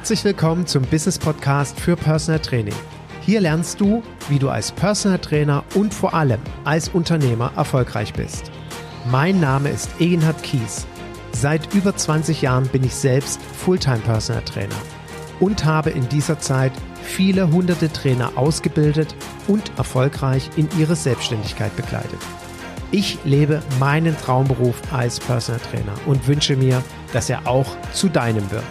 Herzlich willkommen zum Business Podcast für Personal Training. Hier lernst du, wie du als Personal Trainer und vor allem als Unternehmer erfolgreich bist. Mein Name ist Egenhard Kies. Seit über 20 Jahren bin ich selbst Fulltime Personal Trainer und habe in dieser Zeit viele hunderte Trainer ausgebildet und erfolgreich in ihre Selbstständigkeit begleitet. Ich lebe meinen Traumberuf als Personal Trainer und wünsche mir, dass er auch zu deinem wird.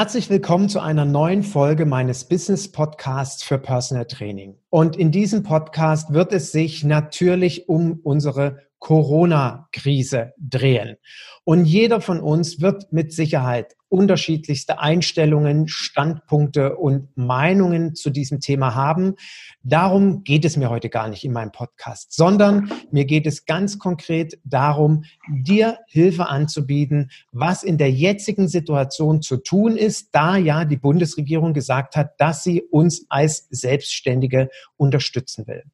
Herzlich willkommen zu einer neuen Folge meines Business Podcasts für Personal Training. Und in diesem Podcast wird es sich natürlich um unsere Corona-Krise drehen. Und jeder von uns wird mit Sicherheit unterschiedlichste Einstellungen, Standpunkte und Meinungen zu diesem Thema haben. Darum geht es mir heute gar nicht in meinem Podcast, sondern mir geht es ganz konkret darum, dir Hilfe anzubieten, was in der jetzigen Situation zu tun ist, da ja die Bundesregierung gesagt hat, dass sie uns als Selbstständige unterstützen will.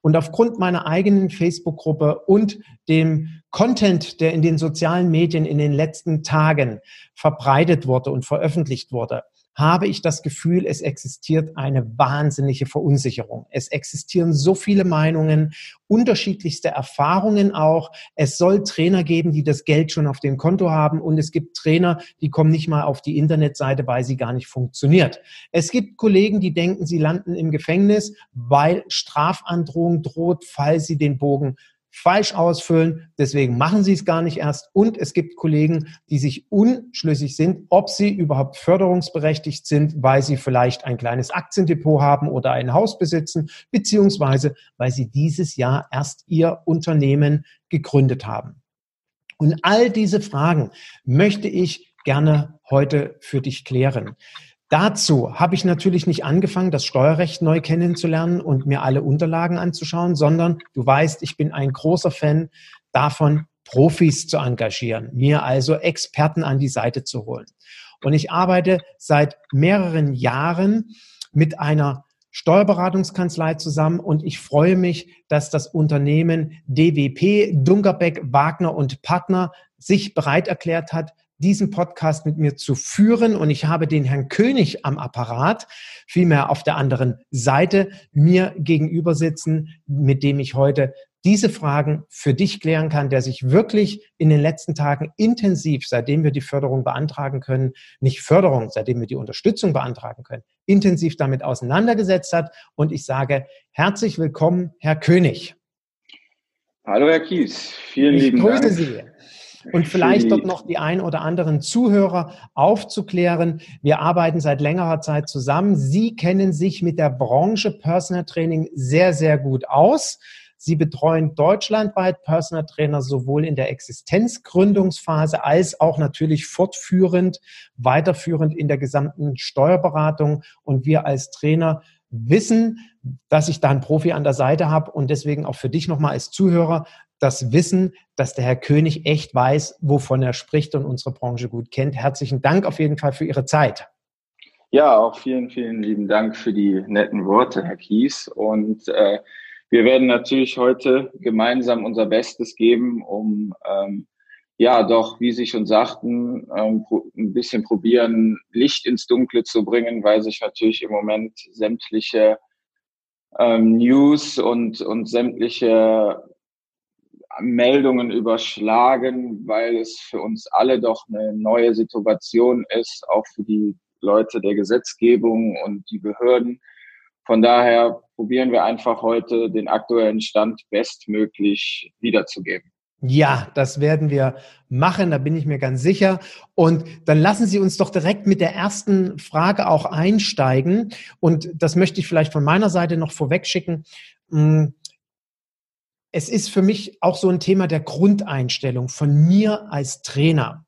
Und aufgrund meiner eigenen Facebook-Gruppe und dem Content, der in den sozialen Medien in den letzten Tagen verbreitet wurde und veröffentlicht wurde, habe ich das Gefühl, es existiert eine wahnsinnige Verunsicherung. Es existieren so viele Meinungen, unterschiedlichste Erfahrungen auch. Es soll Trainer geben, die das Geld schon auf dem Konto haben und es gibt Trainer, die kommen nicht mal auf die Internetseite, weil sie gar nicht funktioniert. Es gibt Kollegen, die denken, sie landen im Gefängnis, weil Strafandrohung droht, falls sie den Bogen falsch ausfüllen. Deswegen machen sie es gar nicht erst. Und es gibt Kollegen, die sich unschlüssig sind, ob sie überhaupt förderungsberechtigt sind, weil sie vielleicht ein kleines Aktiendepot haben oder ein Haus besitzen, beziehungsweise weil sie dieses Jahr erst ihr Unternehmen gegründet haben. Und all diese Fragen möchte ich gerne heute für dich klären. Dazu habe ich natürlich nicht angefangen, das Steuerrecht neu kennenzulernen und mir alle Unterlagen anzuschauen, sondern du weißt, ich bin ein großer Fan davon, Profis zu engagieren, mir also Experten an die Seite zu holen. Und ich arbeite seit mehreren Jahren mit einer Steuerberatungskanzlei zusammen und ich freue mich, dass das Unternehmen DWP, Dunkerbeck, Wagner und Partner sich bereit erklärt hat, diesen Podcast mit mir zu führen. Und ich habe den Herrn König am Apparat, vielmehr auf der anderen Seite, mir gegenüber sitzen, mit dem ich heute diese Fragen für dich klären kann, der sich wirklich in den letzten Tagen intensiv, seitdem wir die Förderung beantragen können, nicht Förderung, seitdem wir die Unterstützung beantragen können, intensiv damit auseinandergesetzt hat. Und ich sage herzlich willkommen, Herr König. Hallo, Herr Kies. Vielen ich lieben grüße Dank. Sie und vielleicht dort noch die ein oder anderen Zuhörer aufzuklären. Wir arbeiten seit längerer Zeit zusammen. Sie kennen sich mit der Branche Personal Training sehr, sehr gut aus. Sie betreuen deutschlandweit Personal Trainer sowohl in der Existenzgründungsphase als auch natürlich fortführend, weiterführend in der gesamten Steuerberatung. Und wir als Trainer wissen, dass ich da einen Profi an der Seite habe und deswegen auch für dich nochmal als Zuhörer das Wissen, dass der Herr König echt weiß, wovon er spricht und unsere Branche gut kennt. Herzlichen Dank auf jeden Fall für Ihre Zeit. Ja, auch vielen, vielen lieben Dank für die netten Worte, Herr Kies. Und äh, wir werden natürlich heute gemeinsam unser Bestes geben, um ähm, ja doch, wie Sie schon sagten, ähm, ein bisschen probieren, Licht ins Dunkle zu bringen, weil sich natürlich im Moment sämtliche ähm, News und, und sämtliche Meldungen überschlagen, weil es für uns alle doch eine neue Situation ist, auch für die Leute der Gesetzgebung und die Behörden. Von daher probieren wir einfach heute den aktuellen Stand bestmöglich wiederzugeben. Ja, das werden wir machen, da bin ich mir ganz sicher. Und dann lassen Sie uns doch direkt mit der ersten Frage auch einsteigen. Und das möchte ich vielleicht von meiner Seite noch vorweg schicken. Es ist für mich auch so ein Thema der Grundeinstellung von mir als Trainer.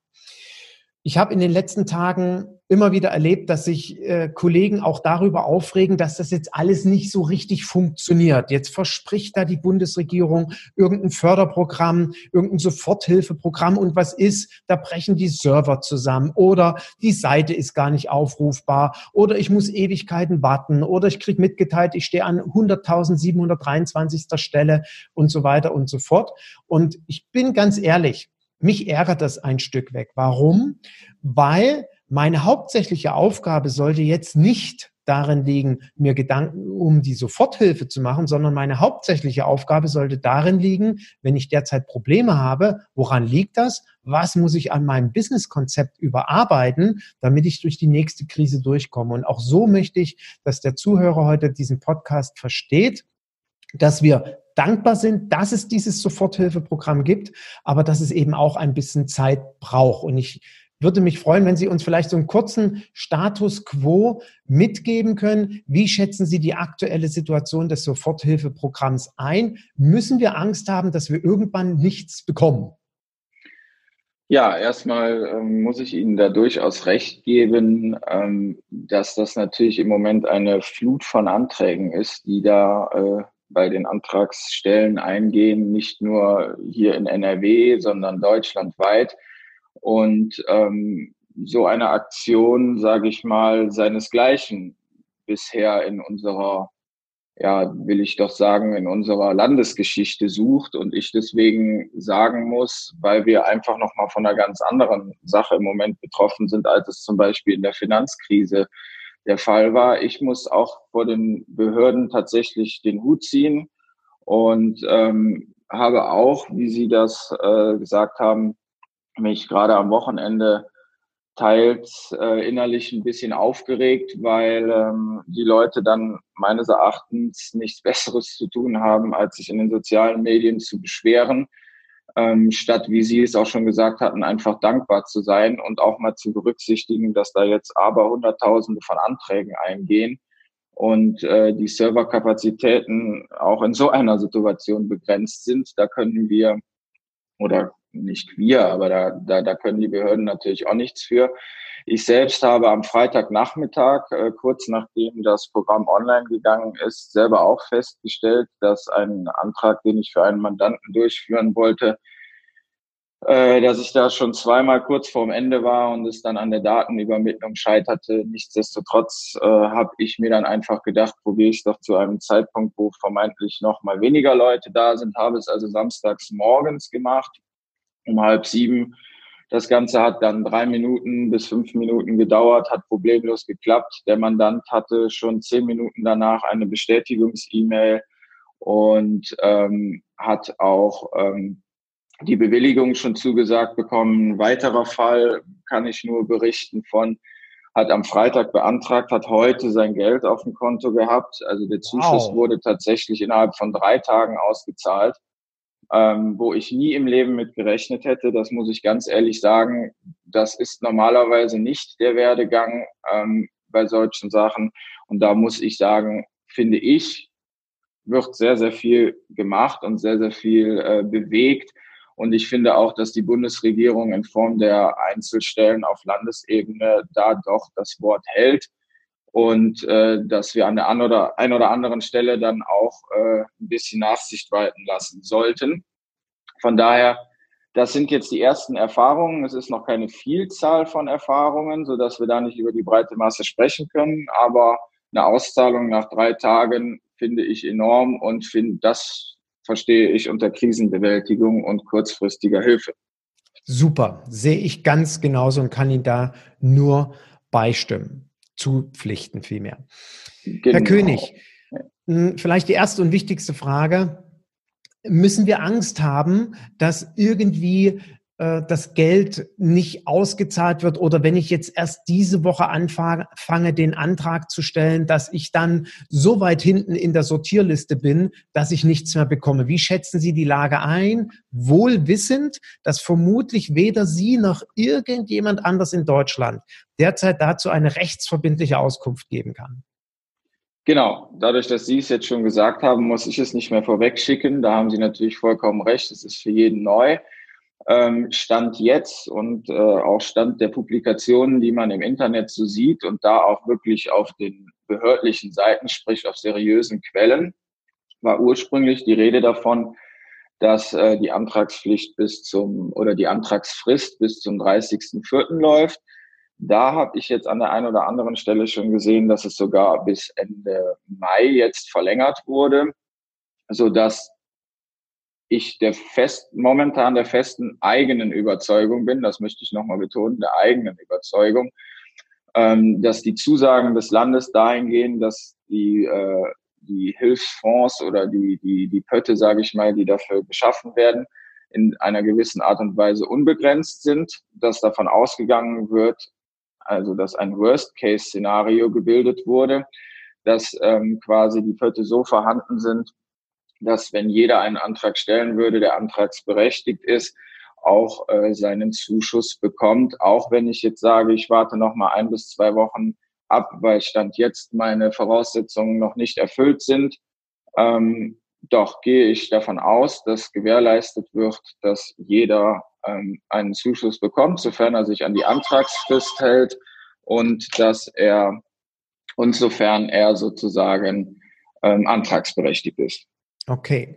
Ich habe in den letzten Tagen immer wieder erlebt, dass sich äh, Kollegen auch darüber aufregen, dass das jetzt alles nicht so richtig funktioniert. Jetzt verspricht da die Bundesregierung irgendein Förderprogramm, irgendein Soforthilfeprogramm und was ist? Da brechen die Server zusammen oder die Seite ist gar nicht aufrufbar oder ich muss Ewigkeiten warten oder ich kriege mitgeteilt, ich stehe an 100.723. Stelle und so weiter und so fort. Und ich bin ganz ehrlich, mich ärgert das ein Stück weg. Warum? Weil meine hauptsächliche Aufgabe sollte jetzt nicht darin liegen, mir Gedanken um die Soforthilfe zu machen, sondern meine hauptsächliche Aufgabe sollte darin liegen, wenn ich derzeit Probleme habe, woran liegt das? Was muss ich an meinem Businesskonzept überarbeiten, damit ich durch die nächste Krise durchkomme? Und auch so möchte ich, dass der Zuhörer heute diesen Podcast versteht, dass wir dankbar sind, dass es dieses Soforthilfeprogramm gibt, aber dass es eben auch ein bisschen Zeit braucht. Und ich würde mich freuen, wenn Sie uns vielleicht so einen kurzen Status quo mitgeben können. Wie schätzen Sie die aktuelle Situation des Soforthilfeprogramms ein? Müssen wir Angst haben, dass wir irgendwann nichts bekommen? Ja, erstmal ähm, muss ich Ihnen da durchaus recht geben, ähm, dass das natürlich im Moment eine Flut von Anträgen ist, die da äh, bei den Antragsstellen eingehen, nicht nur hier in NRW, sondern deutschlandweit. Und ähm, so eine Aktion, sage ich mal, seinesgleichen bisher in unserer, ja, will ich doch sagen, in unserer Landesgeschichte sucht und ich deswegen sagen muss, weil wir einfach noch mal von einer ganz anderen Sache im Moment betroffen sind, als es zum Beispiel in der Finanzkrise der Fall war. Ich muss auch vor den Behörden tatsächlich den Hut ziehen und ähm, habe auch, wie Sie das äh, gesagt haben, mich gerade am Wochenende teils äh, innerlich ein bisschen aufgeregt, weil ähm, die Leute dann meines Erachtens nichts Besseres zu tun haben, als sich in den sozialen Medien zu beschweren, ähm, statt, wie Sie es auch schon gesagt hatten, einfach dankbar zu sein und auch mal zu berücksichtigen, dass da jetzt aber Hunderttausende von Anträgen eingehen und äh, die Serverkapazitäten auch in so einer Situation begrenzt sind. Da können wir oder nicht wir, aber da, da, da können die Behörden natürlich auch nichts für. Ich selbst habe am Freitagnachmittag, äh, kurz nachdem das Programm online gegangen ist, selber auch festgestellt, dass ein Antrag, den ich für einen Mandanten durchführen wollte, äh, dass ich da schon zweimal kurz vorm Ende war und es dann an der Datenübermittlung scheiterte. Nichtsdestotrotz äh, habe ich mir dann einfach gedacht, probiere ich es doch zu einem Zeitpunkt, wo vermeintlich noch mal weniger Leute da sind, habe es also samstags morgens gemacht um halb sieben. Das Ganze hat dann drei Minuten bis fünf Minuten gedauert, hat problemlos geklappt. Der Mandant hatte schon zehn Minuten danach eine Bestätigungs-E-Mail und ähm, hat auch ähm, die Bewilligung schon zugesagt bekommen. Ein weiterer Fall kann ich nur berichten von, hat am Freitag beantragt, hat heute sein Geld auf dem Konto gehabt. Also der Zuschuss wow. wurde tatsächlich innerhalb von drei Tagen ausgezahlt ähm, wo ich nie im Leben mit gerechnet hätte. Das muss ich ganz ehrlich sagen. Das ist normalerweise nicht der Werdegang ähm, bei solchen Sachen. Und da muss ich sagen, finde ich, wird sehr, sehr viel gemacht und sehr, sehr viel äh, bewegt. Und ich finde auch, dass die Bundesregierung in Form der Einzelstellen auf Landesebene da doch das Wort hält und äh, dass wir an der einen oder, ein oder anderen Stelle dann auch äh, ein bisschen Nachsicht walten lassen sollten. Von daher, das sind jetzt die ersten Erfahrungen. Es ist noch keine Vielzahl von Erfahrungen, so dass wir da nicht über die breite Masse sprechen können. Aber eine Auszahlung nach drei Tagen finde ich enorm und finde, das verstehe ich unter Krisenbewältigung und kurzfristiger Hilfe. Super, sehe ich ganz genauso und kann Ihnen da nur beistimmen zupflichten vielmehr. Genau. Herr König, hm, vielleicht die erste und wichtigste Frage. Müssen wir Angst haben, dass irgendwie das Geld nicht ausgezahlt wird oder wenn ich jetzt erst diese Woche anfange, den Antrag zu stellen, dass ich dann so weit hinten in der Sortierliste bin, dass ich nichts mehr bekomme. Wie schätzen Sie die Lage ein? Wohl wissend, dass vermutlich weder Sie noch irgendjemand anders in Deutschland derzeit dazu eine rechtsverbindliche Auskunft geben kann. Genau, dadurch, dass Sie es jetzt schon gesagt haben, muss ich es nicht mehr vorwegschicken. Da haben Sie natürlich vollkommen recht. Es ist für jeden neu. Ähm, Stand jetzt und äh, auch Stand der Publikationen, die man im Internet so sieht und da auch wirklich auf den behördlichen Seiten, sprich auf seriösen Quellen, war ursprünglich die Rede davon, dass äh, die Antragspflicht bis zum oder die Antragsfrist bis zum 30.04. läuft. Da habe ich jetzt an der einen oder anderen Stelle schon gesehen, dass es sogar bis Ende Mai jetzt verlängert wurde, so dass ich der fest, momentan der festen eigenen Überzeugung bin, das möchte ich nochmal betonen, der eigenen Überzeugung, ähm, dass die Zusagen des Landes dahin gehen, dass die, äh, die Hilfsfonds oder die, die, die Pötte, sage ich mal, die dafür geschaffen werden, in einer gewissen Art und Weise unbegrenzt sind, dass davon ausgegangen wird, also dass ein Worst-Case-Szenario gebildet wurde, dass ähm, quasi die Pötte so vorhanden sind, dass wenn jeder einen Antrag stellen würde, der antragsberechtigt ist, auch äh, seinen Zuschuss bekommt, auch wenn ich jetzt sage, ich warte noch mal ein bis zwei Wochen ab, weil Stand jetzt meine Voraussetzungen noch nicht erfüllt sind. Ähm, doch gehe ich davon aus, dass gewährleistet wird, dass jeder ähm, einen Zuschuss bekommt, sofern er sich an die Antragsfrist hält und dass er und sofern er sozusagen ähm, antragsberechtigt ist. Okay.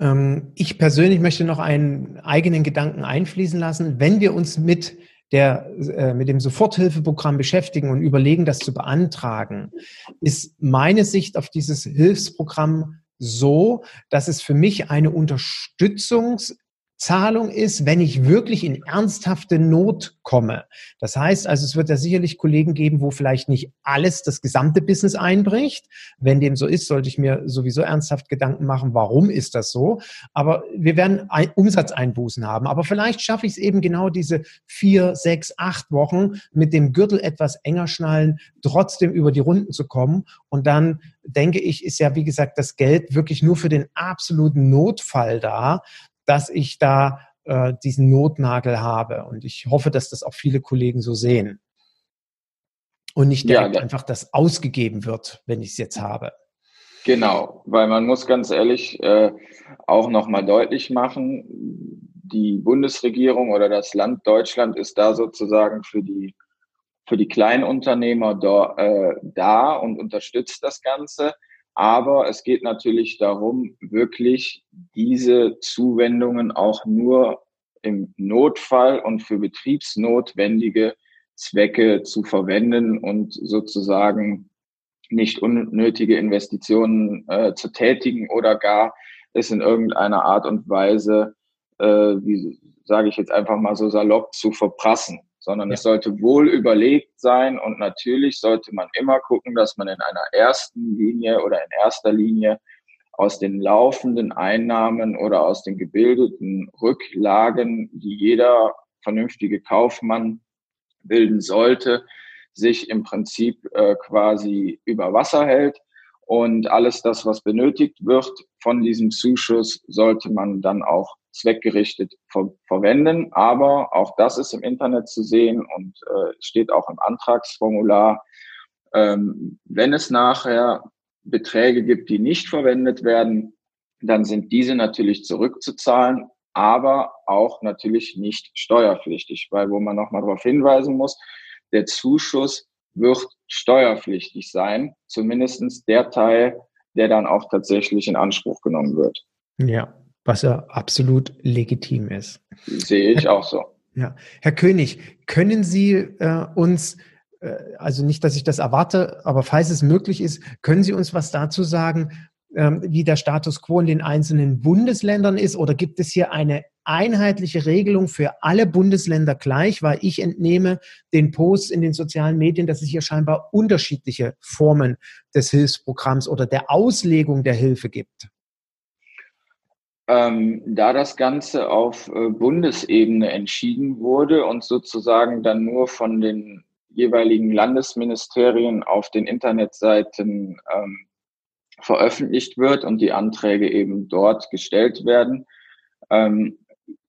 Ähm, ich persönlich möchte noch einen eigenen Gedanken einfließen lassen. Wenn wir uns mit der, äh, mit dem Soforthilfeprogramm beschäftigen und überlegen, das zu beantragen, ist meine Sicht auf dieses Hilfsprogramm so, dass es für mich eine Unterstützungs Zahlung ist, wenn ich wirklich in ernsthafte Not komme. Das heißt also, es wird ja sicherlich Kollegen geben, wo vielleicht nicht alles das gesamte Business einbricht. Wenn dem so ist, sollte ich mir sowieso ernsthaft Gedanken machen, warum ist das so? Aber wir werden Umsatzeinbußen haben. Aber vielleicht schaffe ich es eben genau diese vier, sechs, acht Wochen mit dem Gürtel etwas enger schnallen, trotzdem über die Runden zu kommen. Und dann denke ich, ist ja, wie gesagt, das Geld wirklich nur für den absoluten Notfall da dass ich da äh, diesen Notnagel habe. Und ich hoffe, dass das auch viele Kollegen so sehen. Und nicht direkt ja, einfach das ausgegeben wird, wenn ich es jetzt habe. Genau, weil man muss ganz ehrlich äh, auch nochmal deutlich machen, die Bundesregierung oder das Land Deutschland ist da sozusagen für die für die Kleinunternehmer da, äh, da und unterstützt das Ganze. Aber es geht natürlich darum, wirklich diese Zuwendungen auch nur im Notfall und für betriebsnotwendige Zwecke zu verwenden und sozusagen nicht unnötige Investitionen äh, zu tätigen oder gar es in irgendeiner Art und Weise, äh, wie sage ich jetzt einfach mal so salopp, zu verprassen sondern ja. es sollte wohl überlegt sein und natürlich sollte man immer gucken, dass man in einer ersten Linie oder in erster Linie aus den laufenden Einnahmen oder aus den gebildeten Rücklagen, die jeder vernünftige Kaufmann bilden sollte, sich im Prinzip äh, quasi über Wasser hält. Und alles das, was benötigt wird von diesem Zuschuss, sollte man dann auch zweckgerichtet ver verwenden. Aber auch das ist im Internet zu sehen und äh, steht auch im Antragsformular. Ähm, wenn es nachher Beträge gibt, die nicht verwendet werden, dann sind diese natürlich zurückzuzahlen, aber auch natürlich nicht steuerpflichtig, weil wo man nochmal darauf hinweisen muss, der Zuschuss wird steuerpflichtig sein, zumindestens der Teil, der dann auch tatsächlich in Anspruch genommen wird. Ja, was ja absolut legitim ist. Sehe ich Herr, auch so. Ja. Herr König, können Sie äh, uns, äh, also nicht, dass ich das erwarte, aber falls es möglich ist, können Sie uns was dazu sagen, ähm, wie der Status quo in den einzelnen Bundesländern ist? Oder gibt es hier eine einheitliche Regelung für alle Bundesländer gleich? Weil ich entnehme den Posts in den sozialen Medien, dass es hier scheinbar unterschiedliche Formen des Hilfsprogramms oder der Auslegung der Hilfe gibt. Ähm, da das Ganze auf äh, Bundesebene entschieden wurde und sozusagen dann nur von den jeweiligen Landesministerien auf den Internetseiten ähm, veröffentlicht wird und die Anträge eben dort gestellt werden, ähm,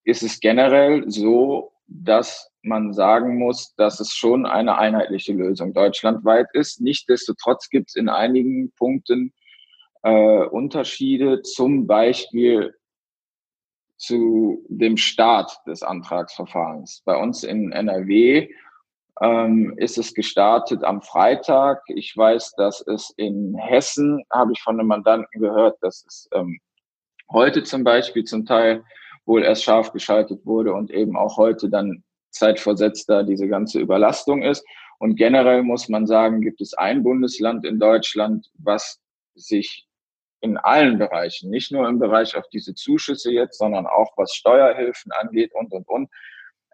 ist es generell so, dass man sagen muss, dass es schon eine einheitliche Lösung deutschlandweit ist. Nichtsdestotrotz gibt es in einigen Punkten äh, Unterschiede, zum Beispiel zu dem Start des Antragsverfahrens. Bei uns in NRW ähm, ist es gestartet am Freitag. Ich weiß, dass es in Hessen, habe ich von einem Mandanten gehört, dass es ähm, heute zum Beispiel zum Teil wohl erst scharf geschaltet wurde und eben auch heute dann zeitversetzter diese ganze Überlastung ist. Und generell muss man sagen, gibt es ein Bundesland in Deutschland, was sich in allen Bereichen, nicht nur im Bereich auf diese Zuschüsse jetzt, sondern auch was Steuerhilfen angeht und, und, und,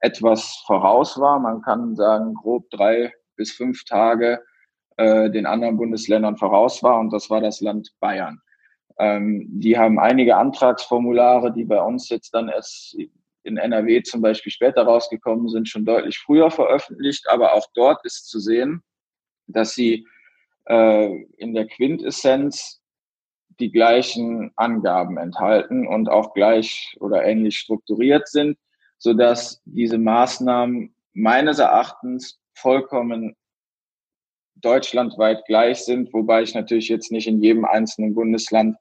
etwas voraus war. Man kann sagen, grob drei bis fünf Tage äh, den anderen Bundesländern voraus war und das war das Land Bayern. Ähm, die haben einige Antragsformulare, die bei uns jetzt dann erst in NRW zum Beispiel später rausgekommen sind, schon deutlich früher veröffentlicht. Aber auch dort ist zu sehen, dass sie äh, in der Quintessenz die gleichen Angaben enthalten und auch gleich oder ähnlich strukturiert sind so dass diese Maßnahmen meines Erachtens vollkommen deutschlandweit gleich sind, wobei ich natürlich jetzt nicht in jedem einzelnen Bundesland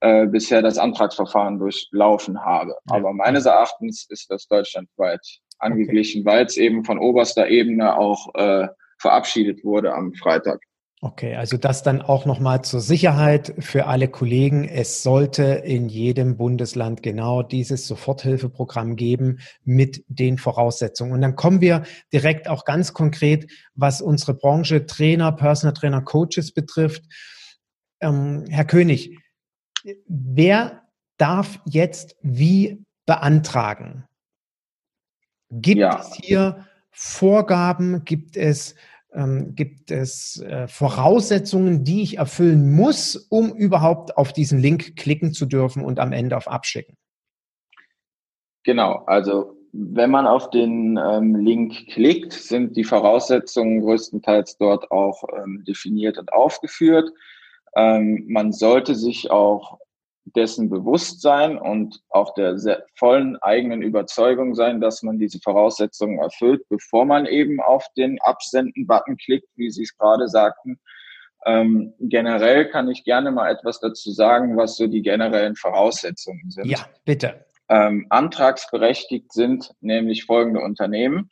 äh, bisher das Antragsverfahren durchlaufen habe. Aber meines Erachtens ist das deutschlandweit angeglichen, okay. weil es eben von oberster Ebene auch äh, verabschiedet wurde am Freitag. Okay, also das dann auch nochmal zur Sicherheit für alle Kollegen. Es sollte in jedem Bundesland genau dieses Soforthilfeprogramm geben mit den Voraussetzungen. Und dann kommen wir direkt auch ganz konkret, was unsere Branche Trainer, Personal Trainer, Coaches betrifft. Ähm, Herr König, wer darf jetzt wie beantragen? Gibt ja. es hier Vorgaben? Gibt es ähm, gibt es äh, Voraussetzungen, die ich erfüllen muss, um überhaupt auf diesen Link klicken zu dürfen und am Ende auf Abschicken? Genau, also wenn man auf den ähm, Link klickt, sind die Voraussetzungen größtenteils dort auch ähm, definiert und aufgeführt. Ähm, man sollte sich auch dessen bewusst sein und auch der vollen eigenen Überzeugung sein, dass man diese Voraussetzungen erfüllt, bevor man eben auf den Absenden-Button klickt, wie Sie es gerade sagten. Ähm, generell kann ich gerne mal etwas dazu sagen, was so die generellen Voraussetzungen sind. Ja, bitte. Ähm, antragsberechtigt sind nämlich folgende Unternehmen,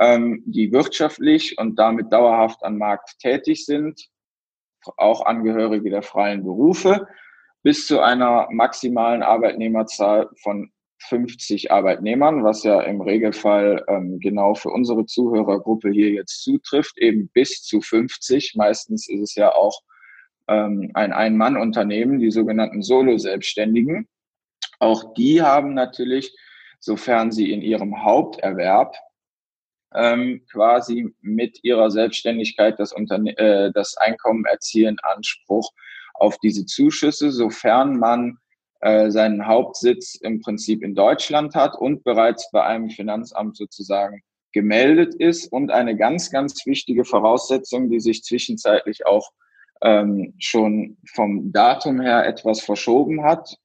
ähm, die wirtschaftlich und damit dauerhaft am Markt tätig sind, auch Angehörige der freien Berufe bis zu einer maximalen Arbeitnehmerzahl von 50 Arbeitnehmern, was ja im Regelfall ähm, genau für unsere Zuhörergruppe hier jetzt zutrifft, eben bis zu 50. Meistens ist es ja auch ähm, ein Ein-Mann-Unternehmen, die sogenannten Solo-Selbstständigen. Auch die haben natürlich, sofern sie in ihrem Haupterwerb ähm, quasi mit ihrer Selbstständigkeit das, Unterne äh, das Einkommen erzielen, Anspruch auf diese Zuschüsse, sofern man äh, seinen Hauptsitz im Prinzip in Deutschland hat und bereits bei einem Finanzamt sozusagen gemeldet ist. Und eine ganz, ganz wichtige Voraussetzung, die sich zwischenzeitlich auch ähm, schon vom Datum her etwas verschoben hat.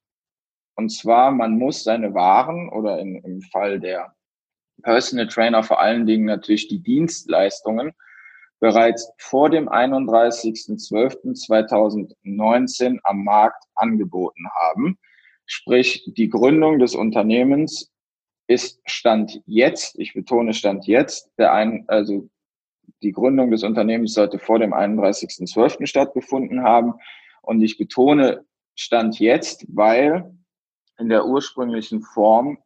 Und zwar, man muss seine Waren oder in, im Fall der Personal Trainer vor allen Dingen natürlich die Dienstleistungen bereits vor dem 31.12.2019 am Markt angeboten haben. Sprich, die Gründung des Unternehmens ist Stand jetzt, ich betone Stand jetzt, der ein, also die Gründung des Unternehmens sollte vor dem 31.12. stattgefunden haben. Und ich betone Stand jetzt, weil in der ursprünglichen Form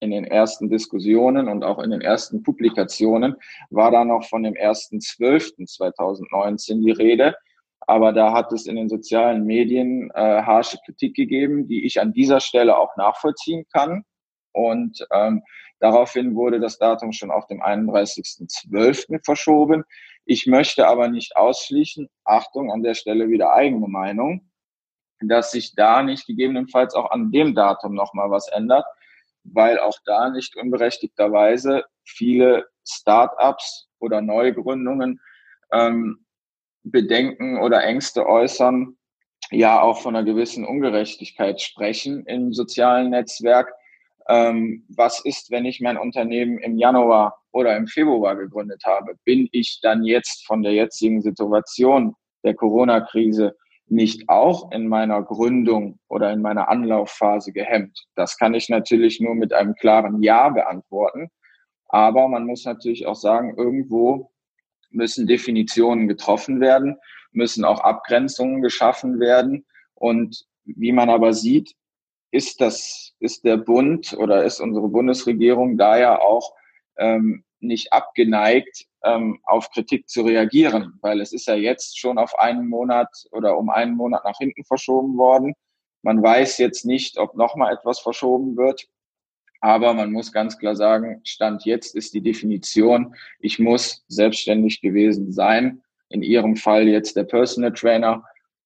in den ersten Diskussionen und auch in den ersten Publikationen war da noch von dem 1.12.2019 die Rede. Aber da hat es in den sozialen Medien äh, harsche Kritik gegeben, die ich an dieser Stelle auch nachvollziehen kann. Und ähm, daraufhin wurde das Datum schon auf dem 31.12. verschoben. Ich möchte aber nicht ausschließen, Achtung, an der Stelle wieder eigene Meinung, dass sich da nicht gegebenenfalls auch an dem Datum nochmal was ändert weil auch da nicht unberechtigterweise viele Start-ups oder Neugründungen ähm, Bedenken oder Ängste äußern, ja auch von einer gewissen Ungerechtigkeit sprechen im sozialen Netzwerk. Ähm, was ist, wenn ich mein Unternehmen im Januar oder im Februar gegründet habe? Bin ich dann jetzt von der jetzigen Situation der Corona-Krise nicht auch in meiner Gründung oder in meiner Anlaufphase gehemmt? Das kann ich natürlich nur mit einem klaren Ja beantworten. Aber man muss natürlich auch sagen, irgendwo müssen Definitionen getroffen werden, müssen auch Abgrenzungen geschaffen werden. Und wie man aber sieht, ist das, ist der Bund oder ist unsere Bundesregierung da ja auch ähm, nicht abgeneigt, ähm, auf Kritik zu reagieren, weil es ist ja jetzt schon auf einen Monat oder um einen Monat nach hinten verschoben worden. Man weiß jetzt nicht, ob nochmal etwas verschoben wird. Aber man muss ganz klar sagen, Stand jetzt ist die Definition, ich muss selbstständig gewesen sein. In Ihrem Fall jetzt der Personal Trainer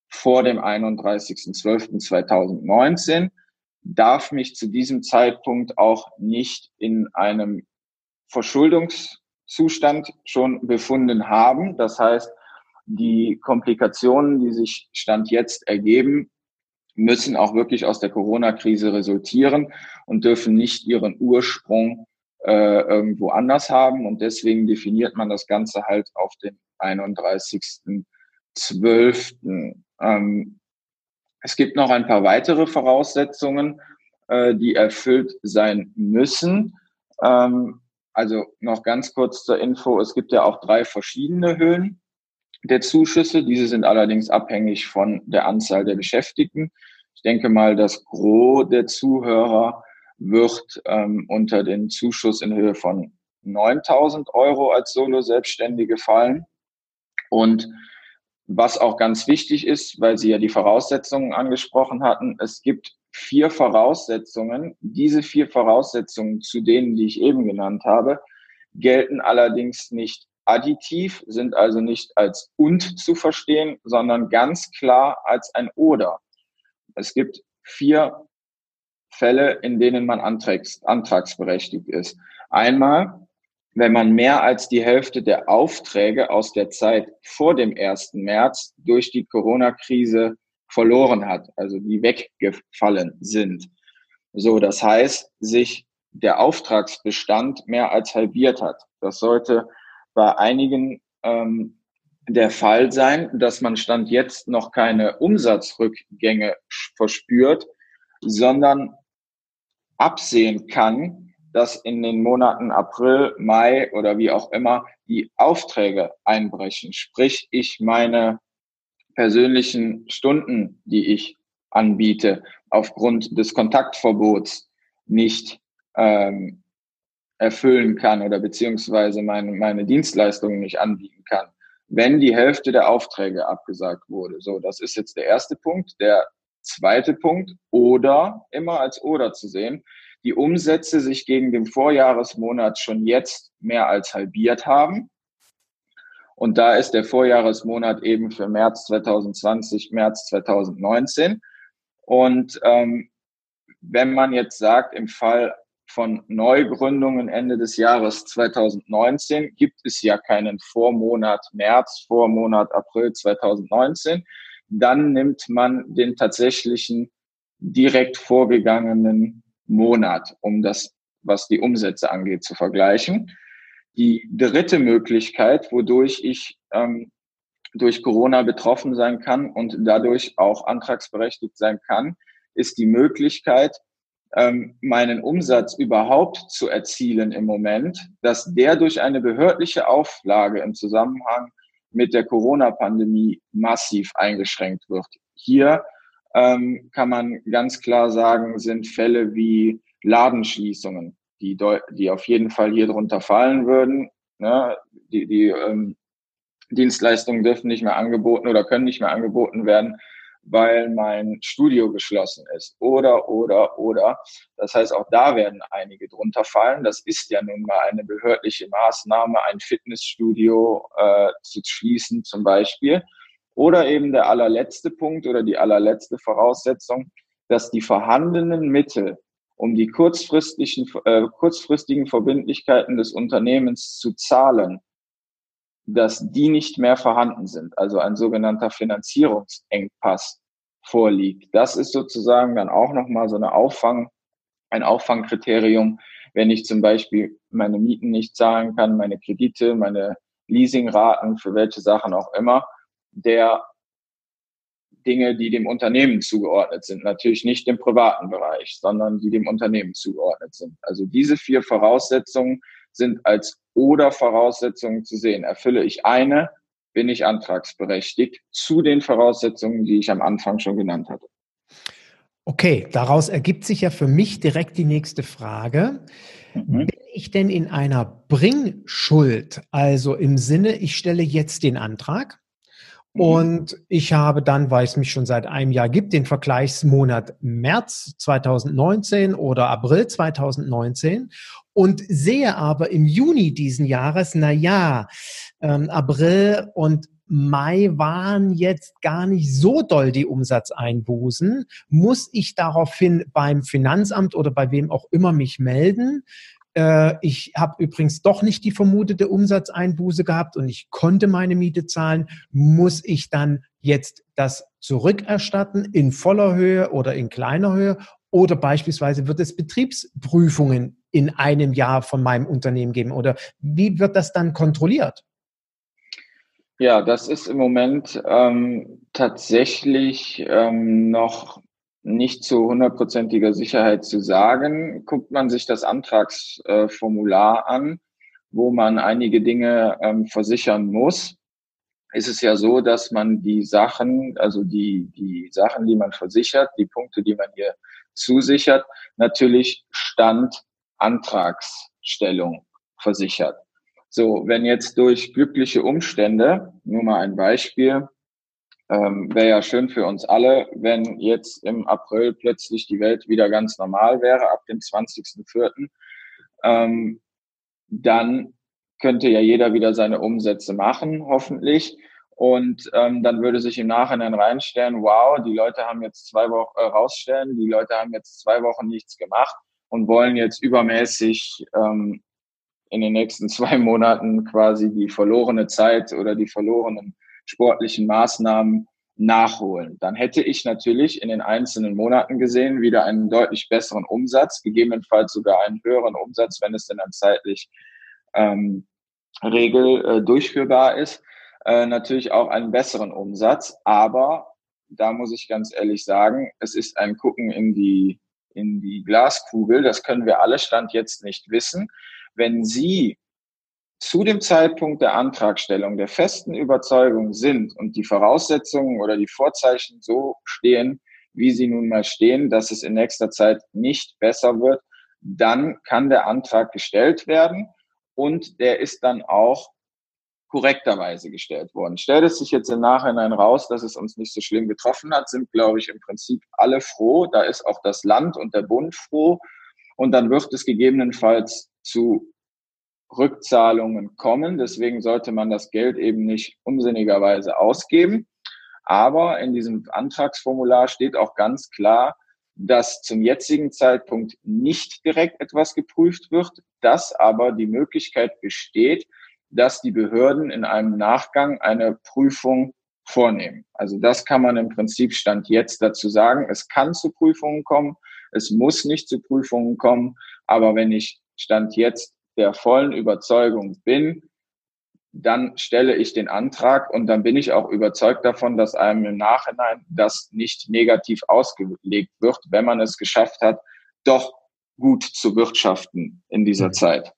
vor dem 31.12.2019, darf mich zu diesem Zeitpunkt auch nicht in einem Verschuldungszustand schon befunden haben. Das heißt, die Komplikationen, die sich Stand jetzt ergeben, müssen auch wirklich aus der Corona-Krise resultieren und dürfen nicht ihren Ursprung äh, irgendwo anders haben. Und deswegen definiert man das Ganze halt auf den 31.12. Ähm, es gibt noch ein paar weitere Voraussetzungen, äh, die erfüllt sein müssen. Ähm, also noch ganz kurz zur Info, es gibt ja auch drei verschiedene Höhen der Zuschüsse. Diese sind allerdings abhängig von der Anzahl der Beschäftigten. Ich denke mal, das Gros der Zuhörer wird ähm, unter den Zuschuss in Höhe von 9000 Euro als Solo-Selbstständige fallen. Und was auch ganz wichtig ist, weil Sie ja die Voraussetzungen angesprochen hatten, es gibt vier Voraussetzungen. Diese vier Voraussetzungen, zu denen, die ich eben genannt habe, gelten allerdings nicht additiv, sind also nicht als und zu verstehen, sondern ganz klar als ein oder. Es gibt vier Fälle, in denen man antrags, antragsberechtigt ist. Einmal, wenn man mehr als die Hälfte der Aufträge aus der Zeit vor dem 1. März durch die Corona-Krise verloren hat, also die weggefallen sind. So, das heißt, sich der Auftragsbestand mehr als halbiert hat. Das sollte bei einigen ähm, der Fall sein, dass man Stand jetzt noch keine Umsatzrückgänge verspürt, sondern absehen kann, dass in den Monaten April, Mai oder wie auch immer die Aufträge einbrechen. Sprich, ich meine persönlichen Stunden, die ich anbiete, aufgrund des Kontaktverbots nicht ähm, erfüllen kann oder beziehungsweise meine, meine Dienstleistungen nicht anbieten kann, wenn die Hälfte der Aufträge abgesagt wurde. So, das ist jetzt der erste Punkt. Der zweite Punkt, oder immer als oder zu sehen, die Umsätze sich gegen den Vorjahresmonat schon jetzt mehr als halbiert haben. Und da ist der Vorjahresmonat eben für März 2020, März 2019. Und ähm, wenn man jetzt sagt, im Fall von Neugründungen Ende des Jahres 2019 gibt es ja keinen Vormonat März, Vormonat April 2019, dann nimmt man den tatsächlichen direkt vorgegangenen Monat, um das, was die Umsätze angeht, zu vergleichen. Die dritte Möglichkeit, wodurch ich ähm, durch Corona betroffen sein kann und dadurch auch antragsberechtigt sein kann, ist die Möglichkeit, ähm, meinen Umsatz überhaupt zu erzielen im Moment, dass der durch eine behördliche Auflage im Zusammenhang mit der Corona-Pandemie massiv eingeschränkt wird. Hier ähm, kann man ganz klar sagen, sind Fälle wie Ladenschließungen die, die auf jeden Fall hier drunter fallen würden. Ne? Die, die ähm, Dienstleistungen dürfen nicht mehr angeboten oder können nicht mehr angeboten werden, weil mein Studio geschlossen ist. Oder, oder, oder. Das heißt, auch da werden einige drunter fallen. Das ist ja nun mal eine behördliche Maßnahme, ein Fitnessstudio äh, zu schließen zum Beispiel. Oder eben der allerletzte Punkt oder die allerletzte Voraussetzung, dass die vorhandenen Mittel um die kurzfristigen, äh, kurzfristigen Verbindlichkeiten des Unternehmens zu zahlen, dass die nicht mehr vorhanden sind, also ein sogenannter Finanzierungsengpass vorliegt. Das ist sozusagen dann auch nochmal so eine Auffang, ein Auffangkriterium, wenn ich zum Beispiel meine Mieten nicht zahlen kann, meine Kredite, meine Leasingraten, für welche Sachen auch immer, der Dinge, die dem Unternehmen zugeordnet sind. Natürlich nicht im privaten Bereich, sondern die dem Unternehmen zugeordnet sind. Also diese vier Voraussetzungen sind als oder Voraussetzungen zu sehen. Erfülle ich eine, bin ich antragsberechtigt zu den Voraussetzungen, die ich am Anfang schon genannt hatte. Okay, daraus ergibt sich ja für mich direkt die nächste Frage. Mhm. Bin ich denn in einer Bringschuld? Also im Sinne, ich stelle jetzt den Antrag. Und ich habe dann, weil es mich schon seit einem Jahr gibt, den Vergleichsmonat März 2019 oder April 2019 und sehe aber im Juni diesen Jahres, na ja, ähm, April und Mai waren jetzt gar nicht so doll die Umsatzeinbußen. Muss ich daraufhin beim Finanzamt oder bei wem auch immer mich melden? Äh, ich habe übrigens doch nicht die vermutete Umsatzeinbuße gehabt und ich konnte meine Miete zahlen. Muss ich dann jetzt das zurückerstatten in voller Höhe oder in kleiner Höhe? Oder beispielsweise wird es Betriebsprüfungen in einem Jahr von meinem Unternehmen geben? Oder wie wird das dann kontrolliert? Ja, das ist im Moment ähm, tatsächlich ähm, noch nicht zu hundertprozentiger Sicherheit zu sagen. Guckt man sich das Antragsformular an, wo man einige Dinge ähm, versichern muss, ist es ja so, dass man die Sachen, also die, die Sachen, die man versichert, die Punkte, die man hier zusichert, natürlich Stand Antragsstellung versichert. So, wenn jetzt durch glückliche Umstände, nur mal ein Beispiel, ähm, wäre ja schön für uns alle, wenn jetzt im April plötzlich die Welt wieder ganz normal wäre, ab dem 20.04., ähm, dann könnte ja jeder wieder seine Umsätze machen, hoffentlich. Und ähm, dann würde sich im Nachhinein reinstellen, wow, die Leute haben jetzt zwei Wochen äh, rausstellen, die Leute haben jetzt zwei Wochen nichts gemacht und wollen jetzt übermäßig ähm, in den nächsten zwei Monaten quasi die verlorene Zeit oder die verlorenen sportlichen Maßnahmen nachholen. Dann hätte ich natürlich in den einzelnen Monaten gesehen wieder einen deutlich besseren Umsatz, gegebenenfalls sogar einen höheren Umsatz, wenn es denn dann zeitlich ähm, regel äh, durchführbar ist. Äh, natürlich auch einen besseren Umsatz, aber da muss ich ganz ehrlich sagen, es ist ein Gucken in die in die Glaskugel. Das können wir alle Stand jetzt nicht wissen. Wenn Sie zu dem Zeitpunkt der Antragstellung der festen Überzeugung sind und die Voraussetzungen oder die Vorzeichen so stehen, wie sie nun mal stehen, dass es in nächster Zeit nicht besser wird, dann kann der Antrag gestellt werden und der ist dann auch korrekterweise gestellt worden. Stellt es sich jetzt im Nachhinein raus, dass es uns nicht so schlimm getroffen hat, sind, glaube ich, im Prinzip alle froh. Da ist auch das Land und der Bund froh. Und dann wird es gegebenenfalls zu Rückzahlungen kommen. Deswegen sollte man das Geld eben nicht unsinnigerweise ausgeben. Aber in diesem Antragsformular steht auch ganz klar, dass zum jetzigen Zeitpunkt nicht direkt etwas geprüft wird, dass aber die Möglichkeit besteht, dass die Behörden in einem Nachgang eine Prüfung vornehmen. Also das kann man im Prinzip Stand jetzt dazu sagen. Es kann zu Prüfungen kommen, es muss nicht zu Prüfungen kommen, aber wenn ich Stand jetzt der vollen Überzeugung bin, dann stelle ich den Antrag und dann bin ich auch überzeugt davon, dass einem im Nachhinein das nicht negativ ausgelegt wird, wenn man es geschafft hat, doch gut zu wirtschaften in dieser mhm. Zeit.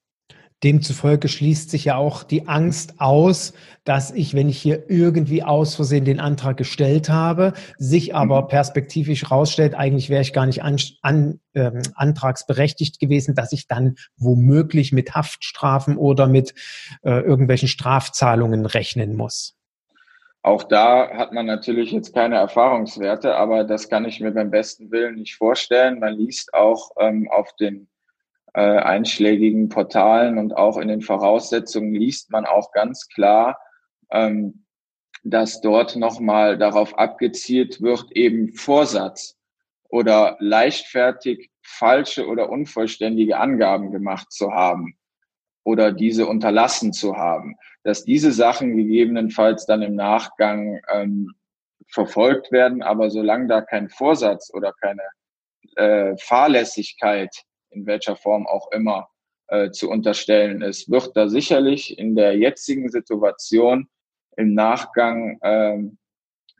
Demzufolge schließt sich ja auch die Angst aus, dass ich, wenn ich hier irgendwie aus Versehen den Antrag gestellt habe, sich aber mhm. perspektivisch rausstellt, eigentlich wäre ich gar nicht an, an, ähm, antragsberechtigt gewesen, dass ich dann womöglich mit Haftstrafen oder mit äh, irgendwelchen Strafzahlungen rechnen muss. Auch da hat man natürlich jetzt keine Erfahrungswerte, aber das kann ich mir beim besten Willen nicht vorstellen. Man liest auch ähm, auf den äh, einschlägigen Portalen und auch in den Voraussetzungen liest man auch ganz klar, ähm, dass dort nochmal darauf abgezielt wird, eben Vorsatz oder leichtfertig falsche oder unvollständige Angaben gemacht zu haben oder diese unterlassen zu haben, dass diese Sachen gegebenenfalls dann im Nachgang ähm, verfolgt werden, aber solange da kein Vorsatz oder keine äh, Fahrlässigkeit in welcher Form auch immer äh, zu unterstellen ist, wird da sicherlich in der jetzigen Situation im Nachgang ähm,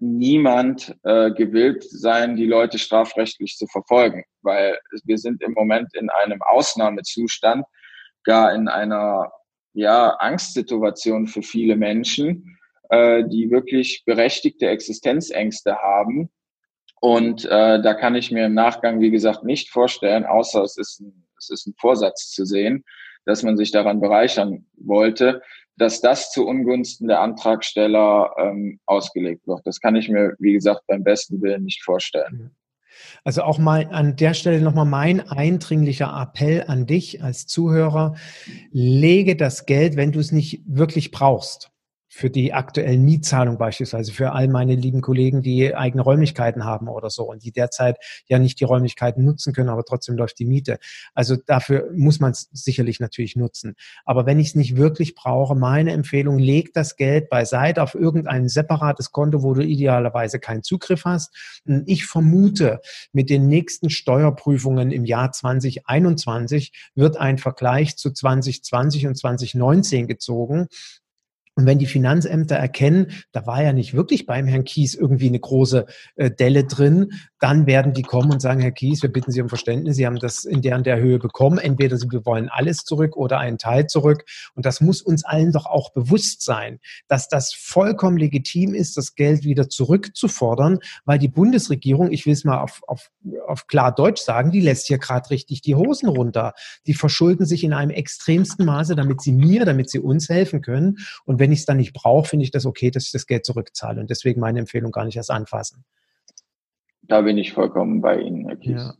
niemand äh, gewillt sein, die Leute strafrechtlich zu verfolgen, weil wir sind im Moment in einem Ausnahmezustand, gar in einer ja, Angstsituation für viele Menschen, äh, die wirklich berechtigte Existenzängste haben. Und äh, da kann ich mir im Nachgang, wie gesagt, nicht vorstellen, außer es ist ein, es ist ein Vorsatz zu sehen, dass man sich daran bereichern wollte, dass das zu Ungunsten der Antragsteller ähm, ausgelegt wird. Das kann ich mir, wie gesagt, beim besten Willen nicht vorstellen. Also auch mal an der Stelle nochmal mein eindringlicher Appell an dich als Zuhörer. Lege das Geld, wenn du es nicht wirklich brauchst, für die aktuellen Mietzahlung beispielsweise, für all meine lieben Kollegen, die eigene Räumlichkeiten haben oder so und die derzeit ja nicht die Räumlichkeiten nutzen können, aber trotzdem läuft die Miete. Also dafür muss man es sicherlich natürlich nutzen. Aber wenn ich es nicht wirklich brauche, meine Empfehlung, leg das Geld beiseite auf irgendein separates Konto, wo du idealerweise keinen Zugriff hast. Ich vermute, mit den nächsten Steuerprüfungen im Jahr 2021 wird ein Vergleich zu 2020 und 2019 gezogen und wenn die Finanzämter erkennen, da war ja nicht wirklich beim Herrn Kies irgendwie eine große äh, Delle drin, dann werden die kommen und sagen, Herr Kies, wir bitten Sie um Verständnis, Sie haben das in der und der Höhe bekommen. Entweder Sie wollen alles zurück oder einen Teil zurück. Und das muss uns allen doch auch bewusst sein, dass das vollkommen legitim ist, das Geld wieder zurückzufordern, weil die Bundesregierung, ich will es mal auf, auf, auf klar Deutsch sagen, die lässt hier gerade richtig die Hosen runter. Die verschulden sich in einem extremsten Maße, damit sie mir, damit sie uns helfen können. Und wenn ich es dann nicht brauche, finde ich das okay, dass ich das Geld zurückzahle. Und deswegen meine Empfehlung gar nicht erst anfassen. Da bin ich vollkommen bei Ihnen, Herr Kies. Ja.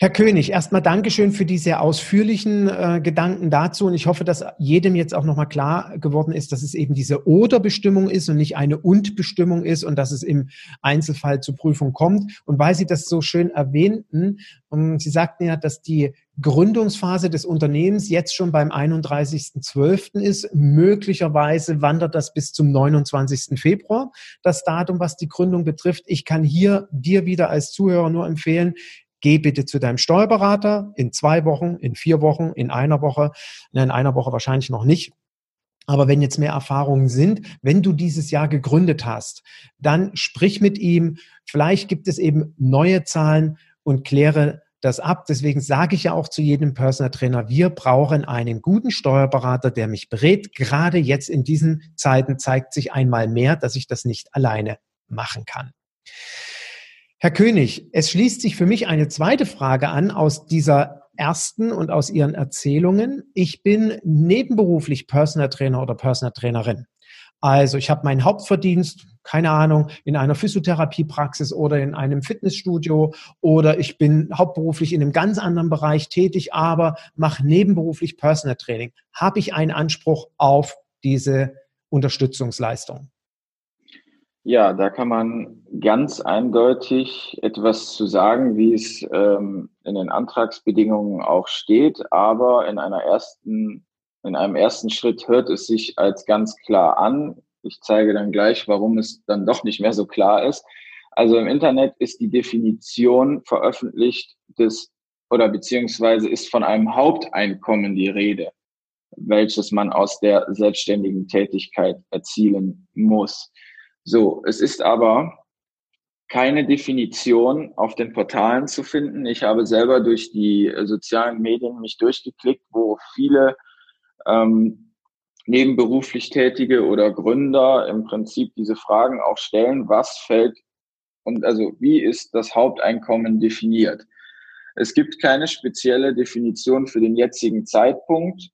Herr König, erstmal Dankeschön für die sehr ausführlichen äh, Gedanken dazu. Und ich hoffe, dass jedem jetzt auch nochmal klar geworden ist, dass es eben diese Oder-Bestimmung ist und nicht eine Und-Bestimmung ist und dass es im Einzelfall zur Prüfung kommt. Und weil Sie das so schön erwähnten, um, ähm, Sie sagten ja, dass die Gründungsphase des Unternehmens jetzt schon beim 31.12. ist. Möglicherweise wandert das bis zum 29. Februar, das Datum, was die Gründung betrifft. Ich kann hier dir wieder als Zuhörer nur empfehlen, geh bitte zu deinem Steuerberater in zwei Wochen, in vier Wochen, in einer Woche. In einer Woche wahrscheinlich noch nicht. Aber wenn jetzt mehr Erfahrungen sind, wenn du dieses Jahr gegründet hast, dann sprich mit ihm. Vielleicht gibt es eben neue Zahlen und kläre das ab. Deswegen sage ich ja auch zu jedem Personal Trainer, wir brauchen einen guten Steuerberater, der mich berät. Gerade jetzt in diesen Zeiten zeigt sich einmal mehr, dass ich das nicht alleine machen kann. Herr König, es schließt sich für mich eine zweite Frage an aus dieser ersten und aus Ihren Erzählungen. Ich bin nebenberuflich Personal Trainer oder Personal Trainerin. Also ich habe meinen Hauptverdienst, keine Ahnung, in einer Physiotherapiepraxis oder in einem Fitnessstudio oder ich bin hauptberuflich in einem ganz anderen Bereich tätig, aber mache nebenberuflich Personal Training. Habe ich einen Anspruch auf diese Unterstützungsleistung? Ja, da kann man ganz eindeutig etwas zu sagen, wie es ähm, in den Antragsbedingungen auch steht, aber in einer ersten, in einem ersten Schritt hört es sich als ganz klar an. Ich zeige dann gleich, warum es dann doch nicht mehr so klar ist. Also im Internet ist die Definition veröffentlicht des oder beziehungsweise ist von einem Haupteinkommen die Rede, welches man aus der selbstständigen Tätigkeit erzielen muss. So, es ist aber keine Definition auf den Portalen zu finden. Ich habe selber durch die sozialen Medien mich durchgeklickt, wo viele ähm, nebenberuflich Tätige oder Gründer im Prinzip diese Fragen auch stellen, was fällt und also wie ist das Haupteinkommen definiert? Es gibt keine spezielle Definition für den jetzigen Zeitpunkt.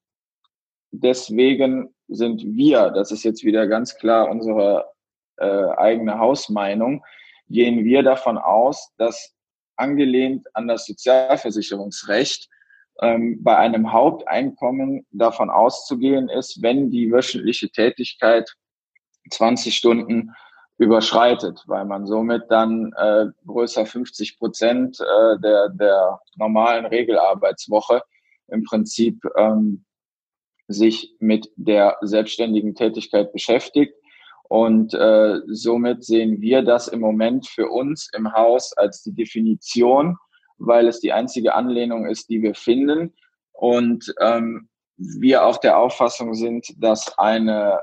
Deswegen sind wir, das ist jetzt wieder ganz klar unsere äh, eigene Hausmeinung, gehen wir davon aus, dass angelehnt an das Sozialversicherungsrecht ähm, bei einem Haupteinkommen davon auszugehen ist, wenn die wöchentliche Tätigkeit 20 Stunden überschreitet, weil man somit dann äh, größer 50 Prozent äh, der, der normalen Regelarbeitswoche im Prinzip ähm, sich mit der selbstständigen Tätigkeit beschäftigt und äh, somit sehen wir das im Moment für uns im Haus als die Definition, weil es die einzige Anlehnung ist, die wir finden. Und ähm, wir auch der Auffassung sind, dass eine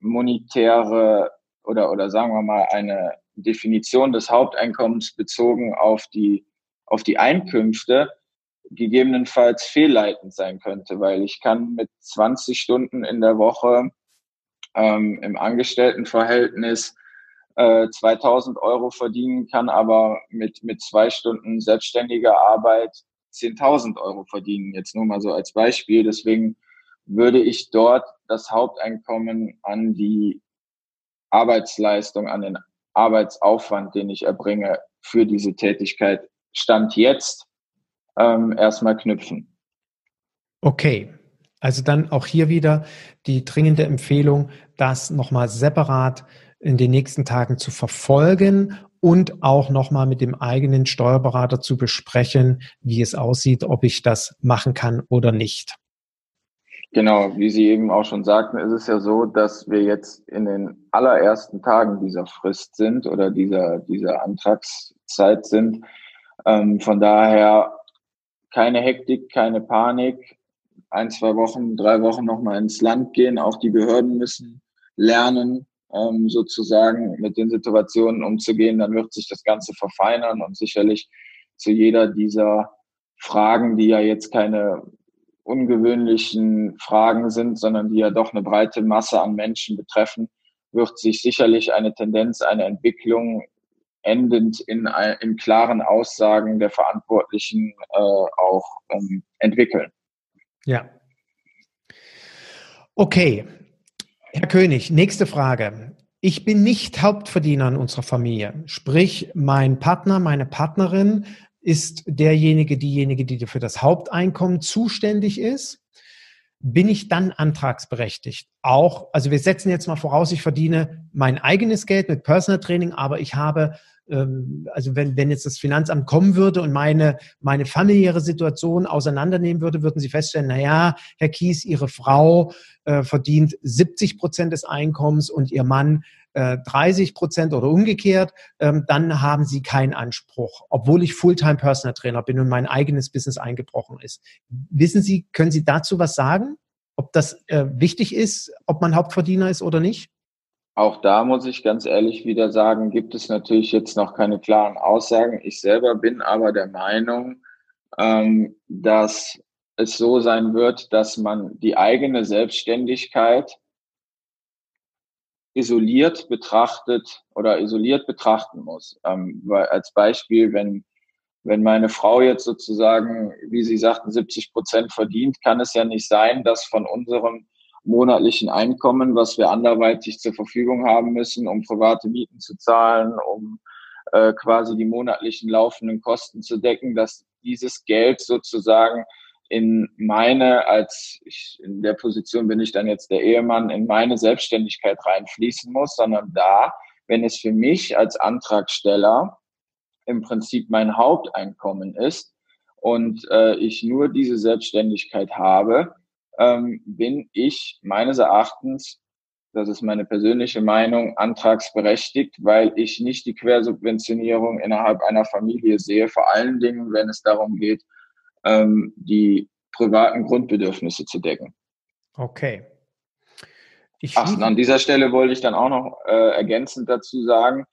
monetäre oder, oder sagen wir mal eine Definition des Haupteinkommens bezogen auf die, auf die Einkünfte gegebenenfalls fehlleitend sein könnte, weil ich kann mit 20 Stunden in der Woche ähm, im Angestelltenverhältnis äh, 2000 Euro verdienen, kann aber mit, mit zwei Stunden selbstständiger Arbeit 10.000 Euro verdienen. Jetzt nur mal so als Beispiel. Deswegen würde ich dort das Haupteinkommen an die Arbeitsleistung, an den Arbeitsaufwand, den ich erbringe für diese Tätigkeit, Stand jetzt ähm, erstmal knüpfen. Okay, also dann auch hier wieder die dringende Empfehlung, das nochmal separat in den nächsten Tagen zu verfolgen und auch nochmal mit dem eigenen Steuerberater zu besprechen, wie es aussieht, ob ich das machen kann oder nicht. Genau, wie Sie eben auch schon sagten, ist es ja so, dass wir jetzt in den allerersten Tagen dieser Frist sind oder dieser, dieser Antragszeit sind. Ähm, von daher keine Hektik, keine Panik. Ein, zwei Wochen, drei Wochen nochmal ins Land gehen. Auch die Behörden müssen lernen, ähm, sozusagen mit den Situationen umzugehen. Dann wird sich das Ganze verfeinern und sicherlich zu jeder dieser Fragen, die ja jetzt keine ungewöhnlichen Fragen sind, sondern die ja doch eine breite Masse an Menschen betreffen, wird sich sicherlich eine Tendenz, eine Entwicklung endend in, in klaren Aussagen der Verantwortlichen äh, auch um, entwickeln. Ja. Okay. Herr König, nächste Frage. Ich bin nicht Hauptverdiener in unserer Familie. Sprich, mein Partner, meine Partnerin ist derjenige, diejenige, die für das Haupteinkommen zuständig ist. Bin ich dann antragsberechtigt? Auch, also wir setzen jetzt mal voraus, ich verdiene mein eigenes Geld mit Personal Training, aber ich habe also wenn, wenn jetzt das Finanzamt kommen würde und meine, meine familiäre Situation auseinandernehmen würde, würden Sie feststellen, na ja, Herr Kies, Ihre Frau äh, verdient 70 Prozent des Einkommens und Ihr Mann äh, 30 Prozent oder umgekehrt, ähm, dann haben Sie keinen Anspruch, obwohl ich Fulltime Personal Trainer bin und mein eigenes Business eingebrochen ist. Wissen Sie, können Sie dazu was sagen? Ob das äh, wichtig ist, ob man Hauptverdiener ist oder nicht? Auch da muss ich ganz ehrlich wieder sagen, gibt es natürlich jetzt noch keine klaren Aussagen. Ich selber bin aber der Meinung, ähm, dass es so sein wird, dass man die eigene Selbstständigkeit isoliert betrachtet oder isoliert betrachten muss. Ähm, weil als Beispiel, wenn, wenn meine Frau jetzt sozusagen, wie Sie sagten, 70 Prozent verdient, kann es ja nicht sein, dass von unserem monatlichen Einkommen, was wir anderweitig zur Verfügung haben müssen, um private Mieten zu zahlen, um äh, quasi die monatlichen laufenden Kosten zu decken, dass dieses Geld sozusagen in meine, als ich in der Position bin ich dann jetzt der Ehemann, in meine Selbstständigkeit reinfließen muss, sondern da, wenn es für mich als Antragsteller im Prinzip mein Haupteinkommen ist und äh, ich nur diese Selbstständigkeit habe, ähm, bin ich meines Erachtens, das ist meine persönliche Meinung, antragsberechtigt, weil ich nicht die Quersubventionierung innerhalb einer Familie sehe, vor allen Dingen, wenn es darum geht, ähm, die privaten Grundbedürfnisse zu decken. Okay. Ich Ach, an dieser Stelle wollte ich dann auch noch äh, ergänzend dazu sagen,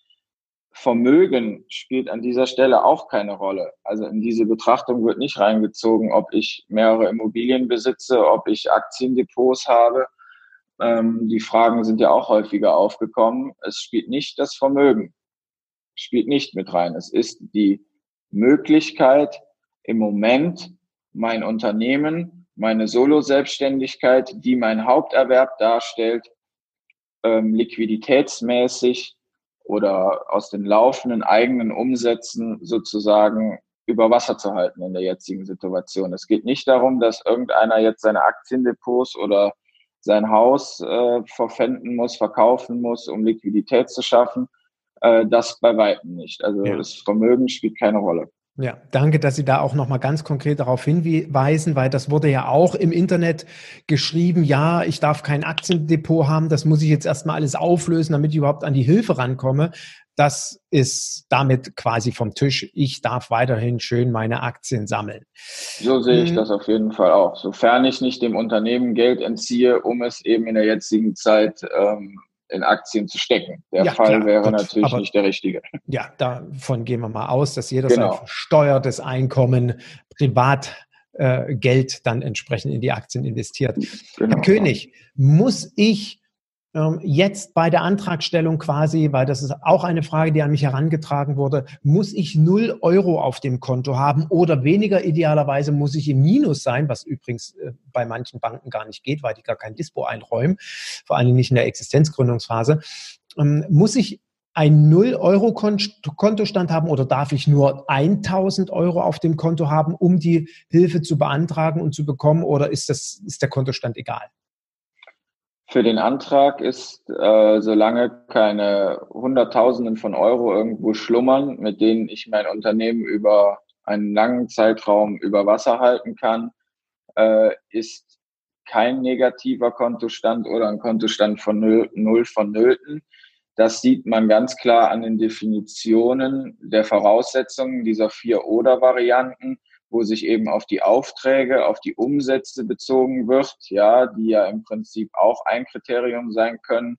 Vermögen spielt an dieser Stelle auch keine Rolle. Also in diese Betrachtung wird nicht reingezogen, ob ich mehrere Immobilien besitze, ob ich Aktiendepots habe. Ähm, die Fragen sind ja auch häufiger aufgekommen. Es spielt nicht das Vermögen, spielt nicht mit rein. Es ist die Möglichkeit, im Moment mein Unternehmen, meine Solo-Selbstständigkeit, die mein Haupterwerb darstellt, ähm, liquiditätsmäßig oder aus den laufenden eigenen Umsätzen sozusagen über Wasser zu halten in der jetzigen Situation. Es geht nicht darum, dass irgendeiner jetzt seine Aktiendepots oder sein Haus äh, verpfänden muss, verkaufen muss, um Liquidität zu schaffen. Äh, das bei weitem nicht. Also ja. das Vermögen spielt keine Rolle. Ja, danke, dass Sie da auch nochmal ganz konkret darauf hinweisen, weil das wurde ja auch im Internet geschrieben, ja, ich darf kein Aktiendepot haben, das muss ich jetzt erstmal alles auflösen, damit ich überhaupt an die Hilfe rankomme. Das ist damit quasi vom Tisch. Ich darf weiterhin schön meine Aktien sammeln. So sehe ich hm. das auf jeden Fall auch. Sofern ich nicht dem Unternehmen Geld entziehe, um es eben in der jetzigen Zeit ähm, in Aktien zu stecken. Der ja, Fall klar, wäre gut, natürlich nicht der richtige. Ja, davon gehen wir mal aus, dass jeder genau. sein versteuertes Einkommen privat äh, Geld dann entsprechend in die Aktien investiert. Genau. Herr König, muss ich jetzt bei der Antragstellung quasi, weil das ist auch eine Frage, die an mich herangetragen wurde, muss ich null Euro auf dem Konto haben oder weniger idealerweise muss ich im Minus sein, was übrigens äh, bei manchen Banken gar nicht geht, weil die gar kein Dispo einräumen, vor allem nicht in der Existenzgründungsphase. Ähm, muss ich ein 0-Euro-Kontostand haben oder darf ich nur 1000 Euro auf dem Konto haben, um die Hilfe zu beantragen und zu bekommen oder ist, das, ist der Kontostand egal? Für den Antrag ist, äh, solange keine Hunderttausenden von Euro irgendwo schlummern, mit denen ich mein Unternehmen über einen langen Zeitraum über Wasser halten kann, äh, ist kein negativer Kontostand oder ein Kontostand von null, null von Nöten. Das sieht man ganz klar an den Definitionen der Voraussetzungen dieser vier Oder-Varianten wo sich eben auf die Aufträge, auf die Umsätze bezogen wird, ja, die ja im Prinzip auch ein Kriterium sein können.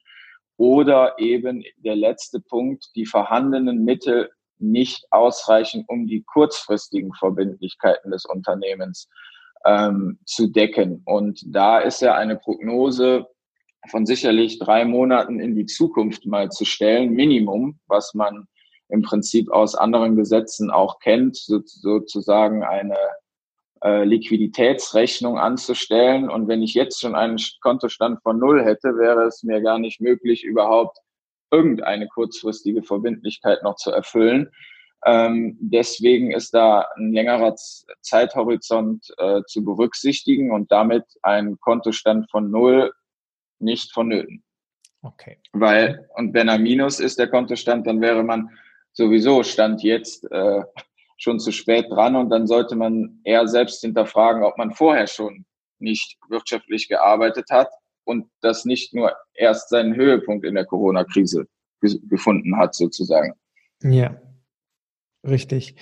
Oder eben der letzte Punkt, die vorhandenen Mittel nicht ausreichen, um die kurzfristigen Verbindlichkeiten des Unternehmens ähm, zu decken. Und da ist ja eine Prognose von sicherlich drei Monaten in die Zukunft mal zu stellen, Minimum, was man im Prinzip aus anderen Gesetzen auch kennt, so, sozusagen eine äh, Liquiditätsrechnung anzustellen. Und wenn ich jetzt schon einen Kontostand von Null hätte, wäre es mir gar nicht möglich, überhaupt irgendeine kurzfristige Verbindlichkeit noch zu erfüllen. Ähm, deswegen ist da ein längerer Zeithorizont äh, zu berücksichtigen und damit ein Kontostand von Null nicht vonnöten. Okay. Weil, und wenn er Minus ist, der Kontostand, dann wäre man sowieso Stand jetzt äh, schon zu spät dran und dann sollte man eher selbst hinterfragen, ob man vorher schon nicht wirtschaftlich gearbeitet hat und das nicht nur erst seinen Höhepunkt in der Corona-Krise gefunden hat, sozusagen. Ja, richtig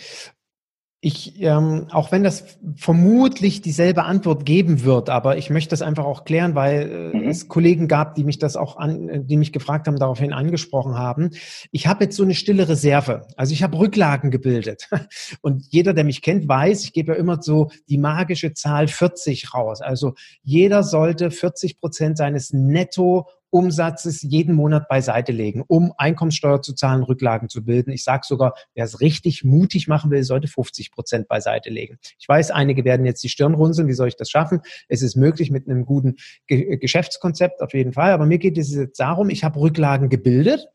ich, ähm, auch wenn das vermutlich dieselbe Antwort geben wird, aber ich möchte das einfach auch klären, weil äh, mhm. es Kollegen gab, die mich das auch an, die mich gefragt haben, daraufhin angesprochen haben. Ich habe jetzt so eine stille Reserve. Also ich habe Rücklagen gebildet. Und jeder, der mich kennt, weiß, ich gebe ja immer so die magische Zahl 40 raus. Also jeder sollte 40 Prozent seines Netto Umsatzes jeden Monat beiseite legen, um Einkommenssteuer zu zahlen, Rücklagen zu bilden. Ich sage sogar, wer es richtig mutig machen will, sollte 50 Prozent beiseite legen. Ich weiß, einige werden jetzt die Stirn runzeln. Wie soll ich das schaffen? Es ist möglich mit einem guten Ge Geschäftskonzept auf jeden Fall. Aber mir geht es jetzt darum, ich habe Rücklagen gebildet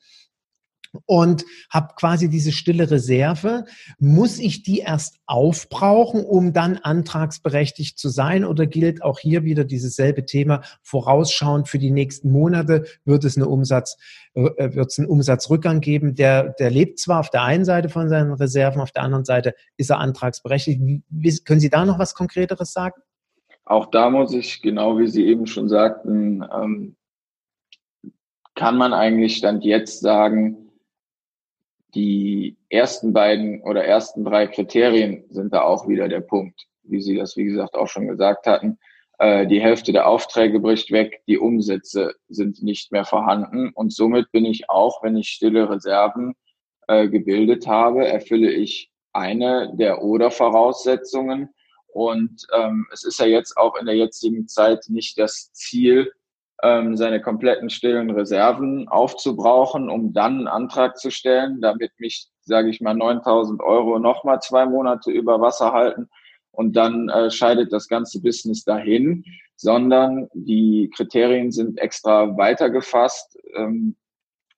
und habe quasi diese stille Reserve. Muss ich die erst aufbrauchen, um dann antragsberechtigt zu sein? Oder gilt auch hier wieder dieses selbe Thema vorausschauend für die nächsten Monate? Wird es, eine Umsatz, äh, wird es einen Umsatzrückgang geben? Der, der lebt zwar auf der einen Seite von seinen Reserven, auf der anderen Seite ist er antragsberechtigt. Wie, können Sie da noch was Konkreteres sagen? Auch da muss ich, genau wie Sie eben schon sagten, ähm, kann man eigentlich Stand jetzt sagen, die ersten beiden oder ersten drei Kriterien sind da auch wieder der Punkt, wie Sie das, wie gesagt, auch schon gesagt hatten. Äh, die Hälfte der Aufträge bricht weg, die Umsätze sind nicht mehr vorhanden und somit bin ich auch, wenn ich stille Reserven äh, gebildet habe, erfülle ich eine der Oder-Voraussetzungen. Und ähm, es ist ja jetzt auch in der jetzigen Zeit nicht das Ziel, ähm, seine kompletten stillen Reserven aufzubrauchen, um dann einen Antrag zu stellen, damit mich, sage ich mal, 9000 Euro nochmal zwei Monate über Wasser halten und dann äh, scheidet das ganze Business dahin, sondern die Kriterien sind extra weitergefasst, ähm,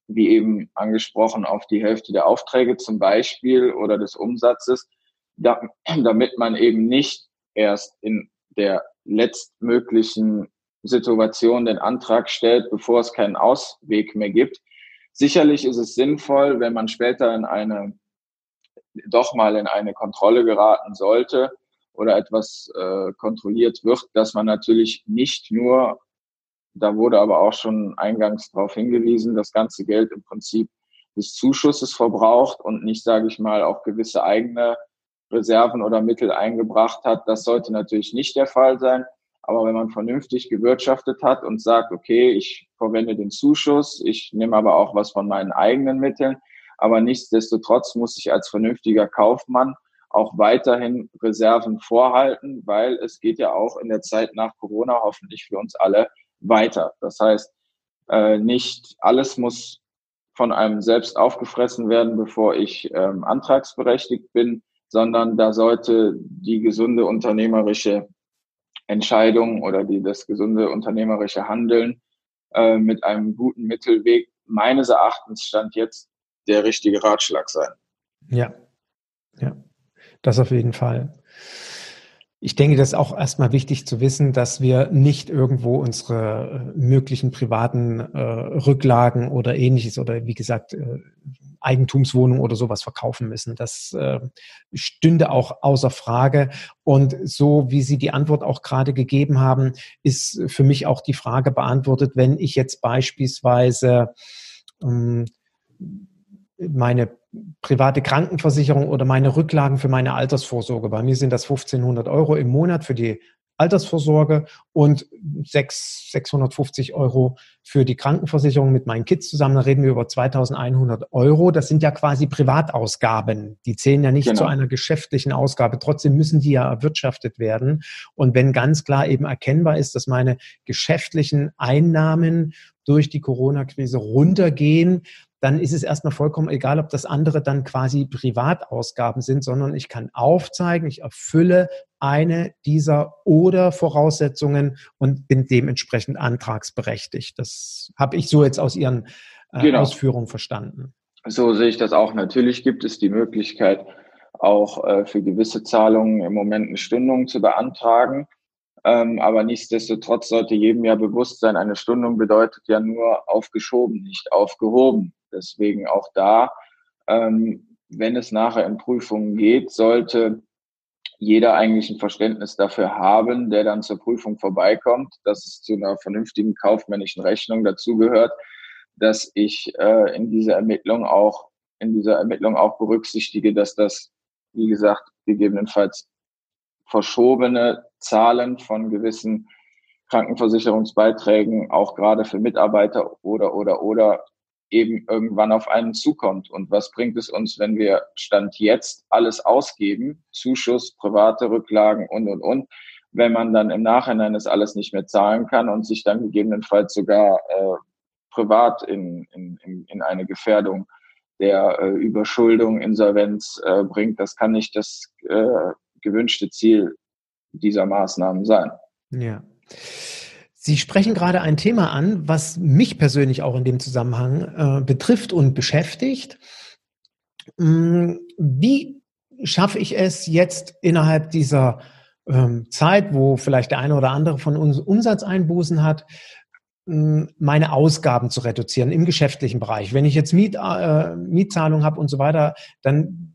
wie eben angesprochen, auf die Hälfte der Aufträge zum Beispiel oder des Umsatzes, da, damit man eben nicht erst in der letztmöglichen Situation den Antrag stellt, bevor es keinen Ausweg mehr gibt. Sicherlich ist es sinnvoll, wenn man später in eine, doch mal in eine Kontrolle geraten sollte oder etwas äh, kontrolliert wird, dass man natürlich nicht nur, da wurde aber auch schon eingangs darauf hingewiesen, das ganze Geld im Prinzip des Zuschusses verbraucht und nicht, sage ich mal, auch gewisse eigene Reserven oder Mittel eingebracht hat. Das sollte natürlich nicht der Fall sein. Aber wenn man vernünftig gewirtschaftet hat und sagt, okay, ich verwende den Zuschuss, ich nehme aber auch was von meinen eigenen Mitteln, aber nichtsdestotrotz muss ich als vernünftiger Kaufmann auch weiterhin Reserven vorhalten, weil es geht ja auch in der Zeit nach Corona hoffentlich für uns alle weiter. Das heißt, äh, nicht alles muss von einem selbst aufgefressen werden, bevor ich ähm, antragsberechtigt bin, sondern da sollte die gesunde unternehmerische Entscheidung oder die, das gesunde unternehmerische Handeln äh, mit einem guten Mittelweg meines Erachtens stand jetzt der richtige Ratschlag sein. Ja, ja, das auf jeden Fall. Ich denke, das ist auch erstmal wichtig zu wissen, dass wir nicht irgendwo unsere äh, möglichen privaten äh, Rücklagen oder ähnliches oder wie gesagt äh, Eigentumswohnung oder sowas verkaufen müssen. Das äh, stünde auch außer Frage. Und so wie Sie die Antwort auch gerade gegeben haben, ist für mich auch die Frage beantwortet, wenn ich jetzt beispielsweise ähm, meine private Krankenversicherung oder meine Rücklagen für meine Altersvorsorge. Bei mir sind das 1500 Euro im Monat für die Altersvorsorge und 6, 650 Euro für die Krankenversicherung mit meinen Kids zusammen. Da reden wir über 2100 Euro. Das sind ja quasi Privatausgaben. Die zählen ja nicht genau. zu einer geschäftlichen Ausgabe. Trotzdem müssen die ja erwirtschaftet werden. Und wenn ganz klar eben erkennbar ist, dass meine geschäftlichen Einnahmen durch die Corona-Krise runtergehen, dann ist es erstmal vollkommen egal, ob das andere dann quasi Privatausgaben sind, sondern ich kann aufzeigen, ich erfülle eine dieser oder Voraussetzungen und bin dementsprechend antragsberechtigt. Das habe ich so jetzt aus Ihren äh, genau. Ausführungen verstanden. So sehe ich das auch. Natürlich gibt es die Möglichkeit, auch äh, für gewisse Zahlungen im Moment eine Stundung zu beantragen. Ähm, aber nichtsdestotrotz sollte jedem ja bewusst sein, eine Stundung bedeutet ja nur aufgeschoben, nicht aufgehoben. Deswegen auch da, ähm, wenn es nachher in Prüfungen geht, sollte jeder eigentlich ein Verständnis dafür haben, der dann zur Prüfung vorbeikommt, dass es zu einer vernünftigen kaufmännischen Rechnung dazugehört, dass ich äh, in dieser Ermittlung auch in dieser Ermittlung auch berücksichtige, dass das, wie gesagt, gegebenenfalls verschobene Zahlen von gewissen Krankenversicherungsbeiträgen auch gerade für Mitarbeiter oder oder oder eben irgendwann auf einen zukommt. Und was bringt es uns, wenn wir Stand jetzt alles ausgeben, Zuschuss, private Rücklagen und, und, und, wenn man dann im Nachhinein das alles nicht mehr zahlen kann und sich dann gegebenenfalls sogar äh, privat in, in, in eine Gefährdung der äh, Überschuldung, Insolvenz äh, bringt. Das kann nicht das äh, gewünschte Ziel dieser Maßnahmen sein. Ja. Sie sprechen gerade ein Thema an, was mich persönlich auch in dem Zusammenhang äh, betrifft und beschäftigt. Mm, wie schaffe ich es jetzt innerhalb dieser ähm, Zeit, wo vielleicht der eine oder andere von uns Umsatzeinbußen hat, mm, meine Ausgaben zu reduzieren im geschäftlichen Bereich. Wenn ich jetzt Miet, äh, Mietzahlung habe und so weiter, dann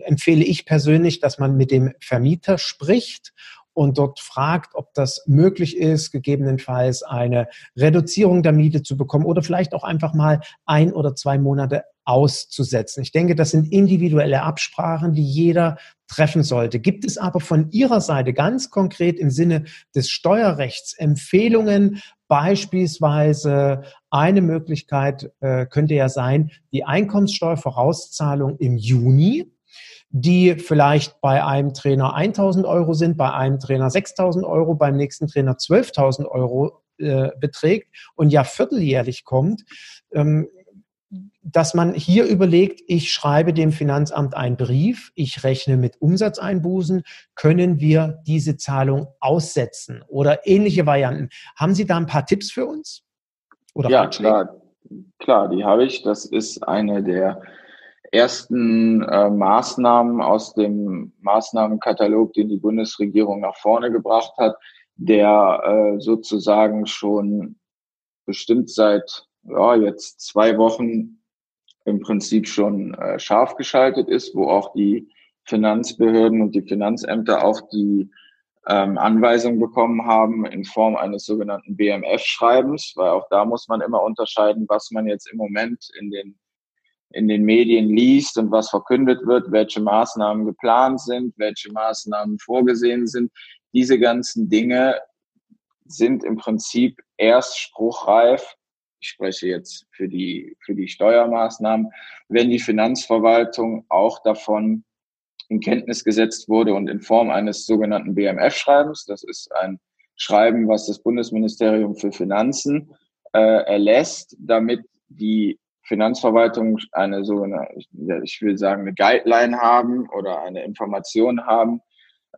empfehle ich persönlich, dass man mit dem Vermieter spricht und dort fragt, ob das möglich ist, gegebenenfalls eine Reduzierung der Miete zu bekommen oder vielleicht auch einfach mal ein oder zwei Monate auszusetzen. Ich denke, das sind individuelle Absprachen, die jeder treffen sollte. Gibt es aber von Ihrer Seite ganz konkret im Sinne des Steuerrechts Empfehlungen, beispielsweise eine Möglichkeit äh, könnte ja sein, die Einkommenssteuervorauszahlung im Juni die vielleicht bei einem Trainer 1000 Euro sind, bei einem Trainer 6000 Euro, beim nächsten Trainer 12.000 Euro äh, beträgt und ja vierteljährlich kommt, ähm, dass man hier überlegt, ich schreibe dem Finanzamt einen Brief, ich rechne mit Umsatzeinbußen, können wir diese Zahlung aussetzen oder ähnliche Varianten. Haben Sie da ein paar Tipps für uns? Oder ja, klar, klar, die habe ich. Das ist eine der ersten äh, Maßnahmen aus dem Maßnahmenkatalog, den die Bundesregierung nach vorne gebracht hat, der äh, sozusagen schon bestimmt seit ja, jetzt zwei Wochen im Prinzip schon äh, scharf geschaltet ist, wo auch die Finanzbehörden und die Finanzämter auch die ähm, Anweisung bekommen haben in Form eines sogenannten BMF-Schreibens, weil auch da muss man immer unterscheiden, was man jetzt im Moment in den in den Medien liest und was verkündet wird, welche Maßnahmen geplant sind, welche Maßnahmen vorgesehen sind. Diese ganzen Dinge sind im Prinzip erst spruchreif, ich spreche jetzt für die, für die Steuermaßnahmen, wenn die Finanzverwaltung auch davon in Kenntnis gesetzt wurde und in Form eines sogenannten BMF-Schreibens, das ist ein Schreiben, was das Bundesministerium für Finanzen äh, erlässt, damit die Finanzverwaltung eine sogenannte, ich will sagen, eine Guideline haben oder eine Information haben,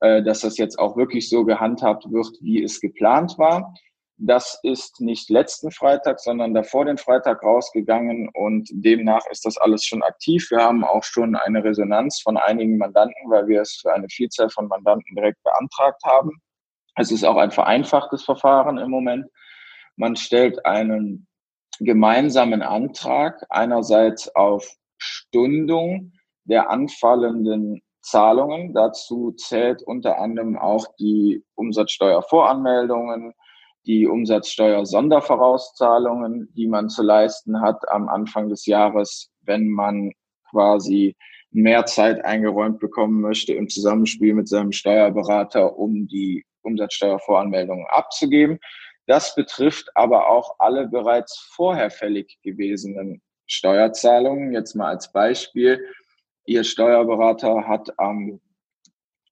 äh, dass das jetzt auch wirklich so gehandhabt wird, wie es geplant war. Das ist nicht letzten Freitag, sondern davor den Freitag rausgegangen und demnach ist das alles schon aktiv. Wir haben auch schon eine Resonanz von einigen Mandanten, weil wir es für eine Vielzahl von Mandanten direkt beantragt haben. Es ist auch ein vereinfachtes Verfahren im Moment. Man stellt einen gemeinsamen Antrag einerseits auf Stundung der anfallenden Zahlungen. Dazu zählt unter anderem auch die Umsatzsteuervoranmeldungen, die Umsatzsteuer-Sondervorauszahlungen, die man zu leisten hat am Anfang des Jahres, wenn man quasi mehr Zeit eingeräumt bekommen möchte im Zusammenspiel mit seinem Steuerberater, um die Umsatzsteuervoranmeldungen abzugeben. Das betrifft aber auch alle bereits vorher fällig gewesenen Steuerzahlungen. Jetzt mal als Beispiel. Ihr Steuerberater hat am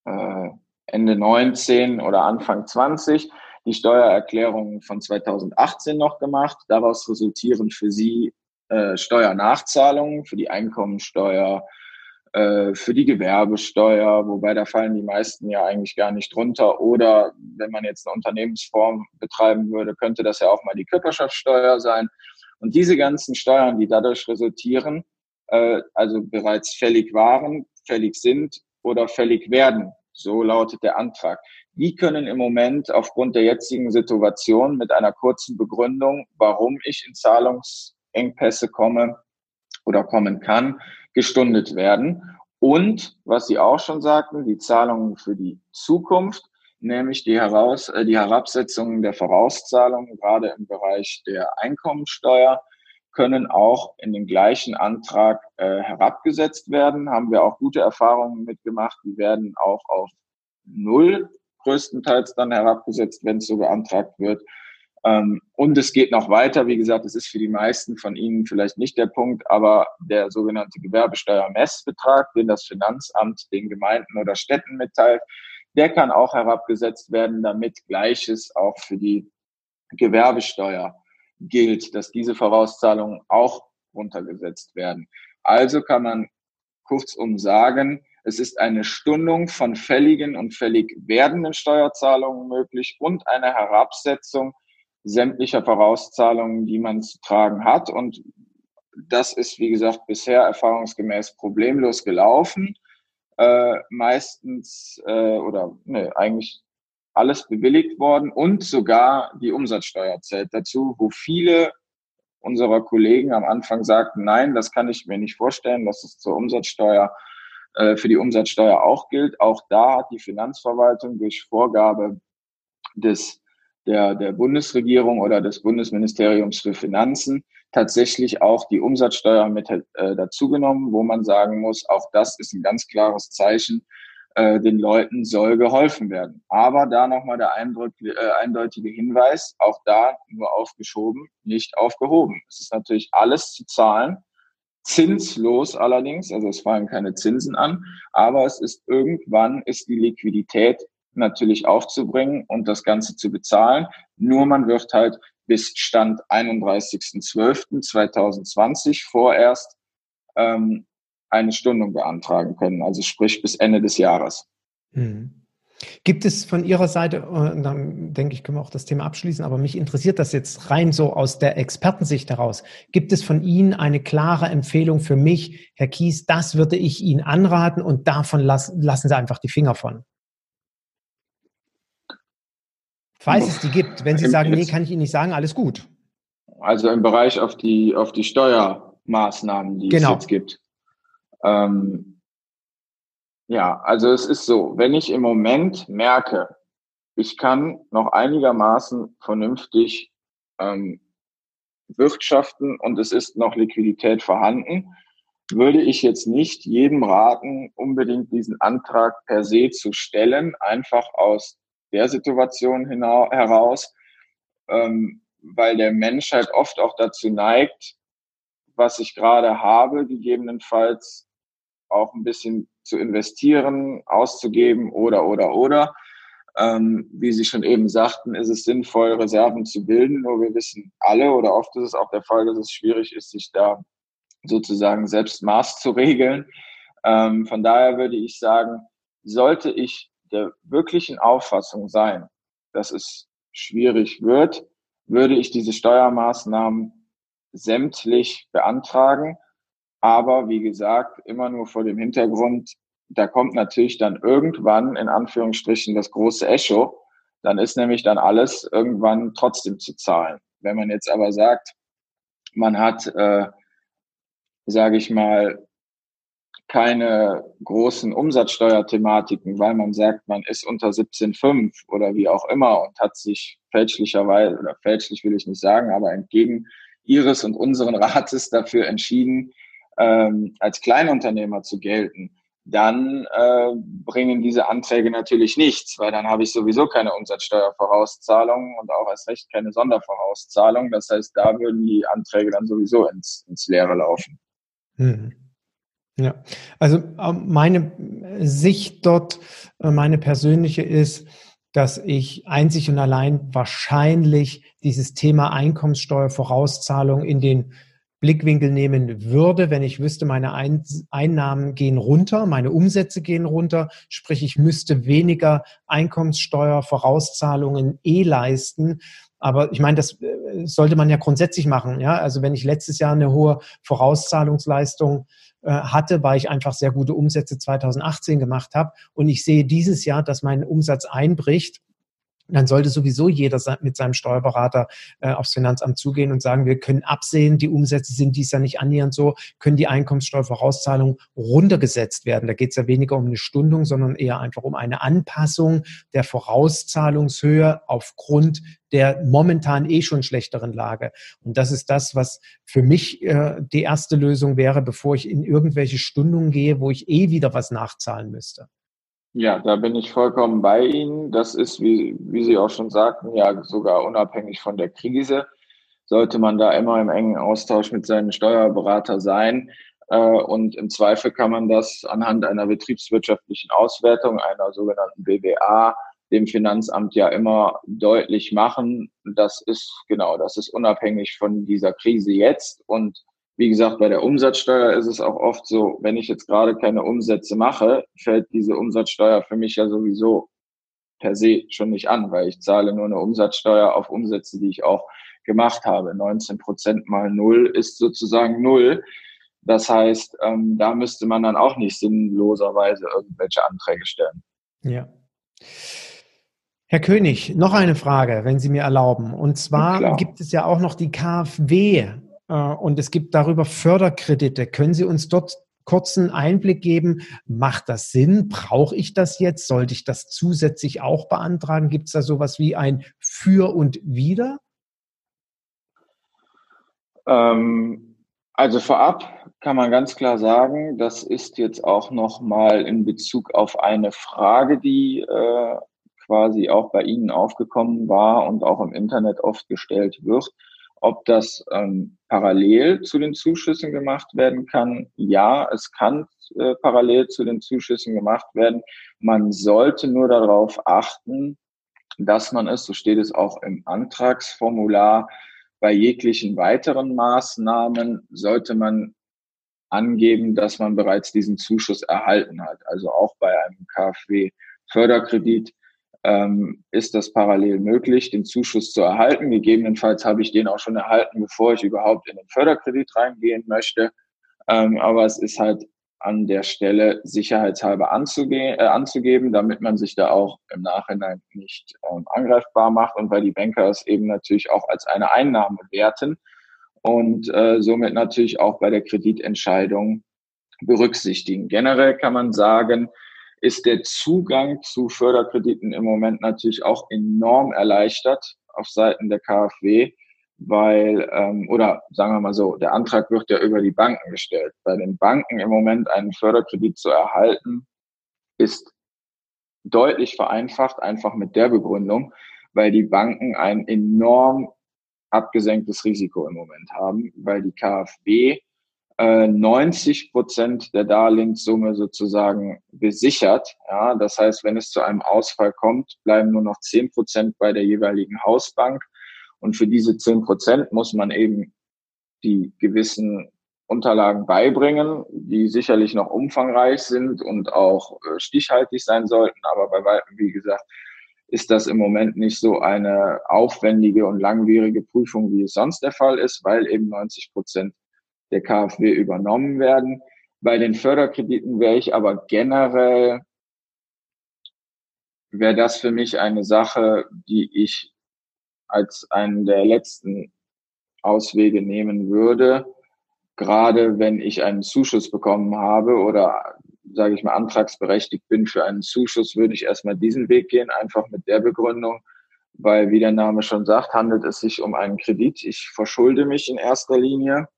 äh, Ende 19 oder Anfang 20 die Steuererklärung von 2018 noch gemacht. Daraus resultieren für Sie äh, Steuernachzahlungen für die Einkommensteuer, äh, für die Gewerbesteuer, wobei da fallen die meisten ja eigentlich gar nicht drunter. Oder wenn man jetzt eine Unternehmensform betreiben würde, könnte das ja auch mal die Körperschaftssteuer sein. Und diese ganzen Steuern, die dadurch resultieren, äh, also bereits fällig waren, fällig sind oder fällig werden, so lautet der Antrag. Die können im Moment aufgrund der jetzigen Situation mit einer kurzen Begründung, warum ich in Zahlungsengpässe komme oder kommen kann, gestundet werden. Und, was Sie auch schon sagten, die Zahlungen für die Zukunft, nämlich die, Heraus äh, die Herabsetzung der Vorauszahlungen, gerade im Bereich der Einkommensteuer, können auch in den gleichen Antrag äh, herabgesetzt werden. Haben wir auch gute Erfahrungen mitgemacht. Die werden auch auf Null größtenteils dann herabgesetzt, wenn es so beantragt wird. Ähm, und es geht noch weiter. Wie gesagt, es ist für die meisten von Ihnen vielleicht nicht der Punkt, aber der sogenannte Gewerbesteuermessbetrag, den das Finanzamt den Gemeinden oder Städten mitteilt, der kann auch herabgesetzt werden, damit Gleiches auch für die Gewerbesteuer gilt, dass diese Vorauszahlungen auch runtergesetzt werden. Also kann man kurzum sagen, es ist eine Stundung von fälligen und fällig werdenden Steuerzahlungen möglich und eine Herabsetzung sämtlicher Vorauszahlungen, die man zu tragen hat. Und das ist, wie gesagt, bisher erfahrungsgemäß problemlos gelaufen. Äh, meistens äh, oder ne, eigentlich alles bewilligt worden und sogar die Umsatzsteuer zählt dazu, wo viele unserer Kollegen am Anfang sagten, nein, das kann ich mir nicht vorstellen, dass es zur Umsatzsteuer äh, für die Umsatzsteuer auch gilt. Auch da hat die Finanzverwaltung durch Vorgabe des, der, der Bundesregierung oder des Bundesministeriums für Finanzen tatsächlich auch die Umsatzsteuer mit äh, dazugenommen, wo man sagen muss, auch das ist ein ganz klares Zeichen, äh, den Leuten soll geholfen werden. Aber da nochmal der Eindruck, äh, eindeutige Hinweis, auch da nur aufgeschoben, nicht aufgehoben. Es ist natürlich alles zu zahlen zinslos allerdings, also es fallen keine Zinsen an, aber es ist irgendwann ist die Liquidität natürlich aufzubringen und das Ganze zu bezahlen. Nur man wird halt bis Stand 31.12.2020 vorerst ähm, eine Stundung beantragen können, also sprich bis Ende des Jahres. Mhm. Gibt es von Ihrer Seite, äh, dann denke ich, können wir auch das Thema abschließen, aber mich interessiert das jetzt rein so aus der Expertensicht heraus. Gibt es von Ihnen eine klare Empfehlung für mich, Herr Kies, das würde ich Ihnen anraten und davon lassen, lassen Sie einfach die Finger von? Falls es die gibt, wenn Sie sagen, nee, kann ich Ihnen nicht sagen, alles gut. Also im Bereich auf die, auf die Steuermaßnahmen, die genau. es jetzt gibt. Ähm, ja, also es ist so, wenn ich im Moment merke, ich kann noch einigermaßen vernünftig ähm, wirtschaften und es ist noch Liquidität vorhanden, würde ich jetzt nicht jedem raten, unbedingt diesen Antrag per se zu stellen, einfach aus der Situation heraus, ähm, weil der Mensch halt oft auch dazu neigt, was ich gerade habe, gegebenenfalls auch ein bisschen zu investieren, auszugeben oder, oder, oder. Ähm, wie Sie schon eben sagten, ist es sinnvoll, Reserven zu bilden. Nur wir wissen alle oder oft ist es auch der Fall, dass es schwierig ist, sich da sozusagen selbst Maß zu regeln. Ähm, von daher würde ich sagen, sollte ich der wirklichen Auffassung sein, dass es schwierig wird, würde ich diese Steuermaßnahmen sämtlich beantragen. Aber wie gesagt, immer nur vor dem Hintergrund, da kommt natürlich dann irgendwann in Anführungsstrichen das große Echo. Dann ist nämlich dann alles irgendwann trotzdem zu zahlen. Wenn man jetzt aber sagt, man hat, äh, sage ich mal, keine großen Umsatzsteuerthematiken, weil man sagt, man ist unter 17,5 oder wie auch immer und hat sich fälschlicherweise, oder fälschlich will ich nicht sagen, aber entgegen Ihres und unseren Rates dafür entschieden, ähm, als Kleinunternehmer zu gelten, dann äh, bringen diese Anträge natürlich nichts, weil dann habe ich sowieso keine Umsatzsteuervorauszahlung und auch als Recht keine Sondervorauszahlung. Das heißt, da würden die Anträge dann sowieso ins, ins Leere laufen. Hm. Ja, also ähm, meine Sicht dort, äh, meine persönliche ist, dass ich einzig und allein wahrscheinlich dieses Thema Einkommenssteuervorauszahlung in den Blickwinkel nehmen würde, wenn ich wüsste, meine Einnahmen gehen runter, meine Umsätze gehen runter, sprich ich müsste weniger Einkommenssteuervorauszahlungen eh leisten. Aber ich meine, das äh, sollte man ja grundsätzlich machen. Ja, also wenn ich letztes Jahr eine hohe Vorauszahlungsleistung hatte, weil ich einfach sehr gute Umsätze 2018 gemacht habe. Und ich sehe dieses Jahr, dass mein Umsatz einbricht dann sollte sowieso jeder mit seinem Steuerberater äh, aufs Finanzamt zugehen und sagen, wir können absehen, die Umsätze sind dies ja nicht annähernd so, können die Einkommenssteuervorauszahlungen runtergesetzt werden. Da geht es ja weniger um eine Stundung, sondern eher einfach um eine Anpassung der Vorauszahlungshöhe aufgrund der momentan eh schon schlechteren Lage. Und das ist das, was für mich äh, die erste Lösung wäre, bevor ich in irgendwelche Stundungen gehe, wo ich eh wieder was nachzahlen müsste. Ja, da bin ich vollkommen bei Ihnen. Das ist, wie, wie Sie auch schon sagten, ja sogar unabhängig von der Krise. Sollte man da immer im engen Austausch mit seinem Steuerberater sein. Äh, und im Zweifel kann man das anhand einer betriebswirtschaftlichen Auswertung, einer sogenannten BWA, dem Finanzamt ja immer deutlich machen. Das ist, genau, das ist unabhängig von dieser Krise jetzt. Und wie gesagt, bei der Umsatzsteuer ist es auch oft so, wenn ich jetzt gerade keine Umsätze mache, fällt diese Umsatzsteuer für mich ja sowieso per se schon nicht an, weil ich zahle nur eine Umsatzsteuer auf Umsätze, die ich auch gemacht habe. 19 Prozent mal null ist sozusagen null. Das heißt, ähm, da müsste man dann auch nicht sinnloserweise irgendwelche Anträge stellen. Ja. Herr König, noch eine Frage, wenn Sie mir erlauben. Und zwar gibt es ja auch noch die KfW und es gibt darüber Förderkredite. Können Sie uns dort kurzen Einblick geben? Macht das Sinn? Brauche ich das jetzt? Sollte ich das zusätzlich auch beantragen? Gibt es da sowas wie ein Für und Wider? Ähm, also vorab kann man ganz klar sagen, das ist jetzt auch nochmal in Bezug auf eine Frage, die äh, quasi auch bei Ihnen aufgekommen war und auch im Internet oft gestellt wird ob das ähm, parallel zu den Zuschüssen gemacht werden kann, ja, es kann äh, parallel zu den Zuschüssen gemacht werden. Man sollte nur darauf achten, dass man es, so steht es auch im Antragsformular, bei jeglichen weiteren Maßnahmen sollte man angeben, dass man bereits diesen Zuschuss erhalten hat. Also auch bei einem KfW-Förderkredit ähm, ist das parallel möglich, den Zuschuss zu erhalten. Gegebenenfalls habe ich den auch schon erhalten, bevor ich überhaupt in den Förderkredit reingehen möchte. Ähm, aber es ist halt an der Stelle sicherheitshalber anzuge äh, anzugeben, damit man sich da auch im Nachhinein nicht ähm, angreifbar macht und weil die Banker es eben natürlich auch als eine Einnahme werten und äh, somit natürlich auch bei der Kreditentscheidung berücksichtigen. Generell kann man sagen, ist der Zugang zu Förderkrediten im Moment natürlich auch enorm erleichtert auf Seiten der KfW, weil, ähm, oder sagen wir mal so, der Antrag wird ja über die Banken gestellt. Bei den Banken im Moment einen Förderkredit zu erhalten, ist deutlich vereinfacht, einfach mit der Begründung, weil die Banken ein enorm abgesenktes Risiko im Moment haben, weil die KfW äh, 90 Prozent der Darlehenssumme sozusagen besichert. Ja, das heißt, wenn es zu einem Ausfall kommt, bleiben nur noch 10 Prozent bei der jeweiligen Hausbank. Und für diese 10 Prozent muss man eben die gewissen Unterlagen beibringen, die sicherlich noch umfangreich sind und auch äh, stichhaltig sein sollten. Aber bei weitem, wie gesagt, ist das im Moment nicht so eine aufwendige und langwierige Prüfung, wie es sonst der Fall ist, weil eben 90 Prozent der KfW übernommen werden. Bei den Förderkrediten wäre ich aber generell, wäre das für mich eine Sache, die ich als einen der letzten Auswege nehmen würde. Gerade wenn ich einen Zuschuss bekommen habe oder sage ich mal, antragsberechtigt bin für einen Zuschuss, würde ich erstmal diesen Weg gehen, einfach mit der Begründung, weil, wie der Name schon sagt, handelt es sich um einen Kredit. Ich verschulde mich in erster Linie